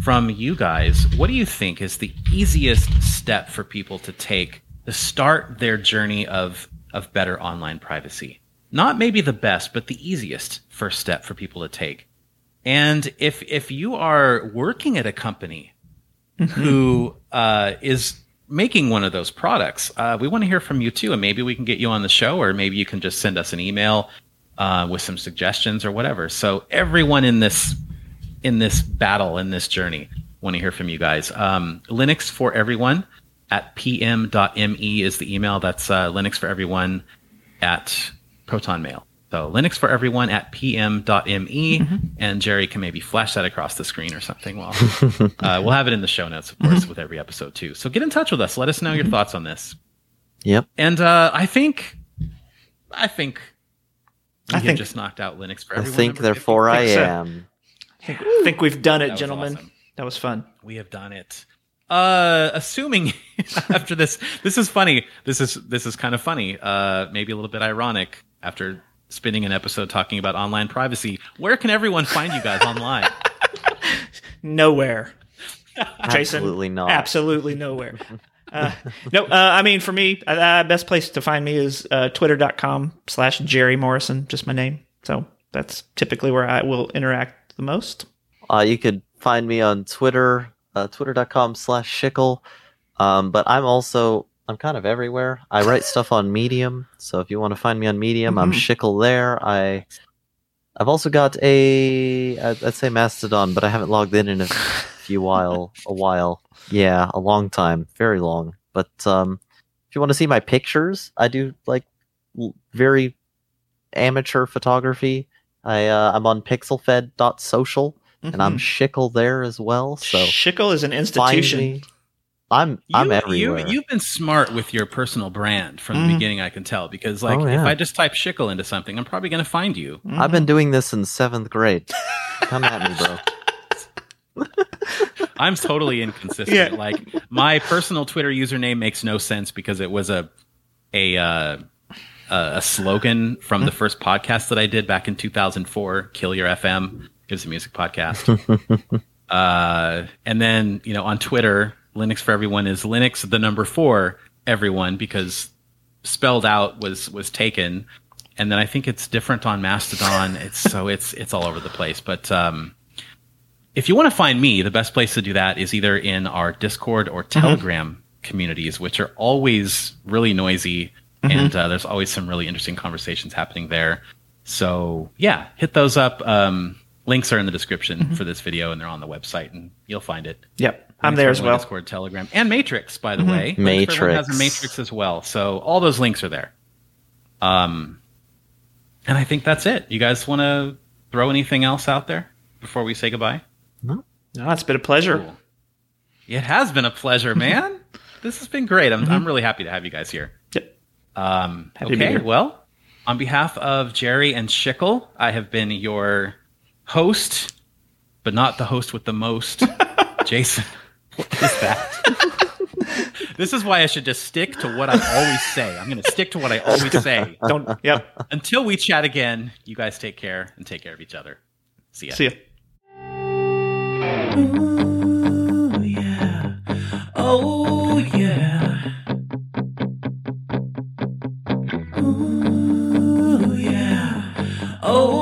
from you guys. What do you think is the easiest step for people to take to start their journey of of better online privacy? Not maybe the best, but the easiest first step for people to take. And if if you are working at a company [laughs] who uh, is making one of those products, uh, we want to hear from you too, and maybe we can get you on the show, or maybe you can just send us an email uh, with some suggestions or whatever. So everyone in this in this battle in this journey, want to hear from you guys. Um, Linux for everyone at pm.me is the email. That's uh, Linux for everyone at Proton Mail. So Linux for everyone at pm.me, and Jerry can maybe flash that across the screen or something. Well, [laughs] uh, we'll have it in the show notes, of course, with every episode too. So get in touch with us. Let us know your thoughts on this. Yep. And uh, I think, I think, we I think- just knocked out Linux for everyone. I think, number 50. therefore, I am. I think, think we've done it, was gentlemen. awesome. That was fun. We have done it. Uh, assuming [laughs] after this, this is funny. This is this is kind of funny. Uh, maybe a little bit ironic after spending an episode talking about online privacy. Where can everyone find you guys online? [laughs] Nowhere. Jason, Absolutely not. Absolutely nowhere. Uh, no, uh, I mean, for me, uh, best place to find me is uh, twitter.com slash Jerry Morrison, just my name. So that's typically where I will interact the most. Uh, you could find me on Twitter, uh, twitter.com slash shickle. Um, but I'm also, I'm kind of everywhere. I write stuff on Medium. So if you want to find me on Medium, I'm Mhm. shickle there. I, I've also got a, I'd say Mastodon, but I haven't logged in in a few while, a while. Yeah, a long time, very long. But, um, if you want to see my pictures, I do like l- very amateur photography. I, uh, I'm on pixelfed.social and I'm shickle there as well. So Shickle is an institution. me. I'm I'm you, everywhere. You, you've been smart with your personal brand from the Mhm. beginning. I can tell because, like, Oh, if. I just type Shickle into something, I'm probably going to find you. I've been doing this in seventh grade. [laughs] Come at me, bro. [laughs] I'm totally inconsistent. Yeah. Like my personal Twitter username makes no sense because it was a a uh, a a slogan from the first podcast that I did back in 2004. Kill your FM. It was a music podcast. [laughs] uh, and then you know on Twitter, Linux for everyone is Linux the number four everyone because spelled out was was taken. And then I think it's different on Mastodon. [laughs] It's so it's it's all over the place. But um, if you want to find me, the best place to do that is either in our Discord or Telegram communities, which are always really noisy, and uh, there's always some really interesting conversations happening there. So yeah, hit those up. Um, links are in the description for this video, and they're on the website, and you'll find it. Yep. I'm there as well. Discord, Telegram, and Matrix, by the way. Linux for everyone has a Matrix. Matrix as well. So all those links are there. Um, and I think that's it. You guys want to throw anything else out there before we say goodbye? No, it's been a pleasure. Cool. It has been a pleasure, man. [laughs] this has been great. I'm, I'm really happy to have you guys here. Yep. Um, Happy to be okay, here. well, On behalf of Jerry and Schickel, I have been your host, but not the host with the most, [laughs] Jason. What is that? [laughs] this is why I should just stick to what I always say. I'm going to stick to what I always say. Don't. Yep. Until we chat again, you guys take care and take care of each other. See ya. See ya. Ooh, yeah. Oh, Ooh, yeah. Oh,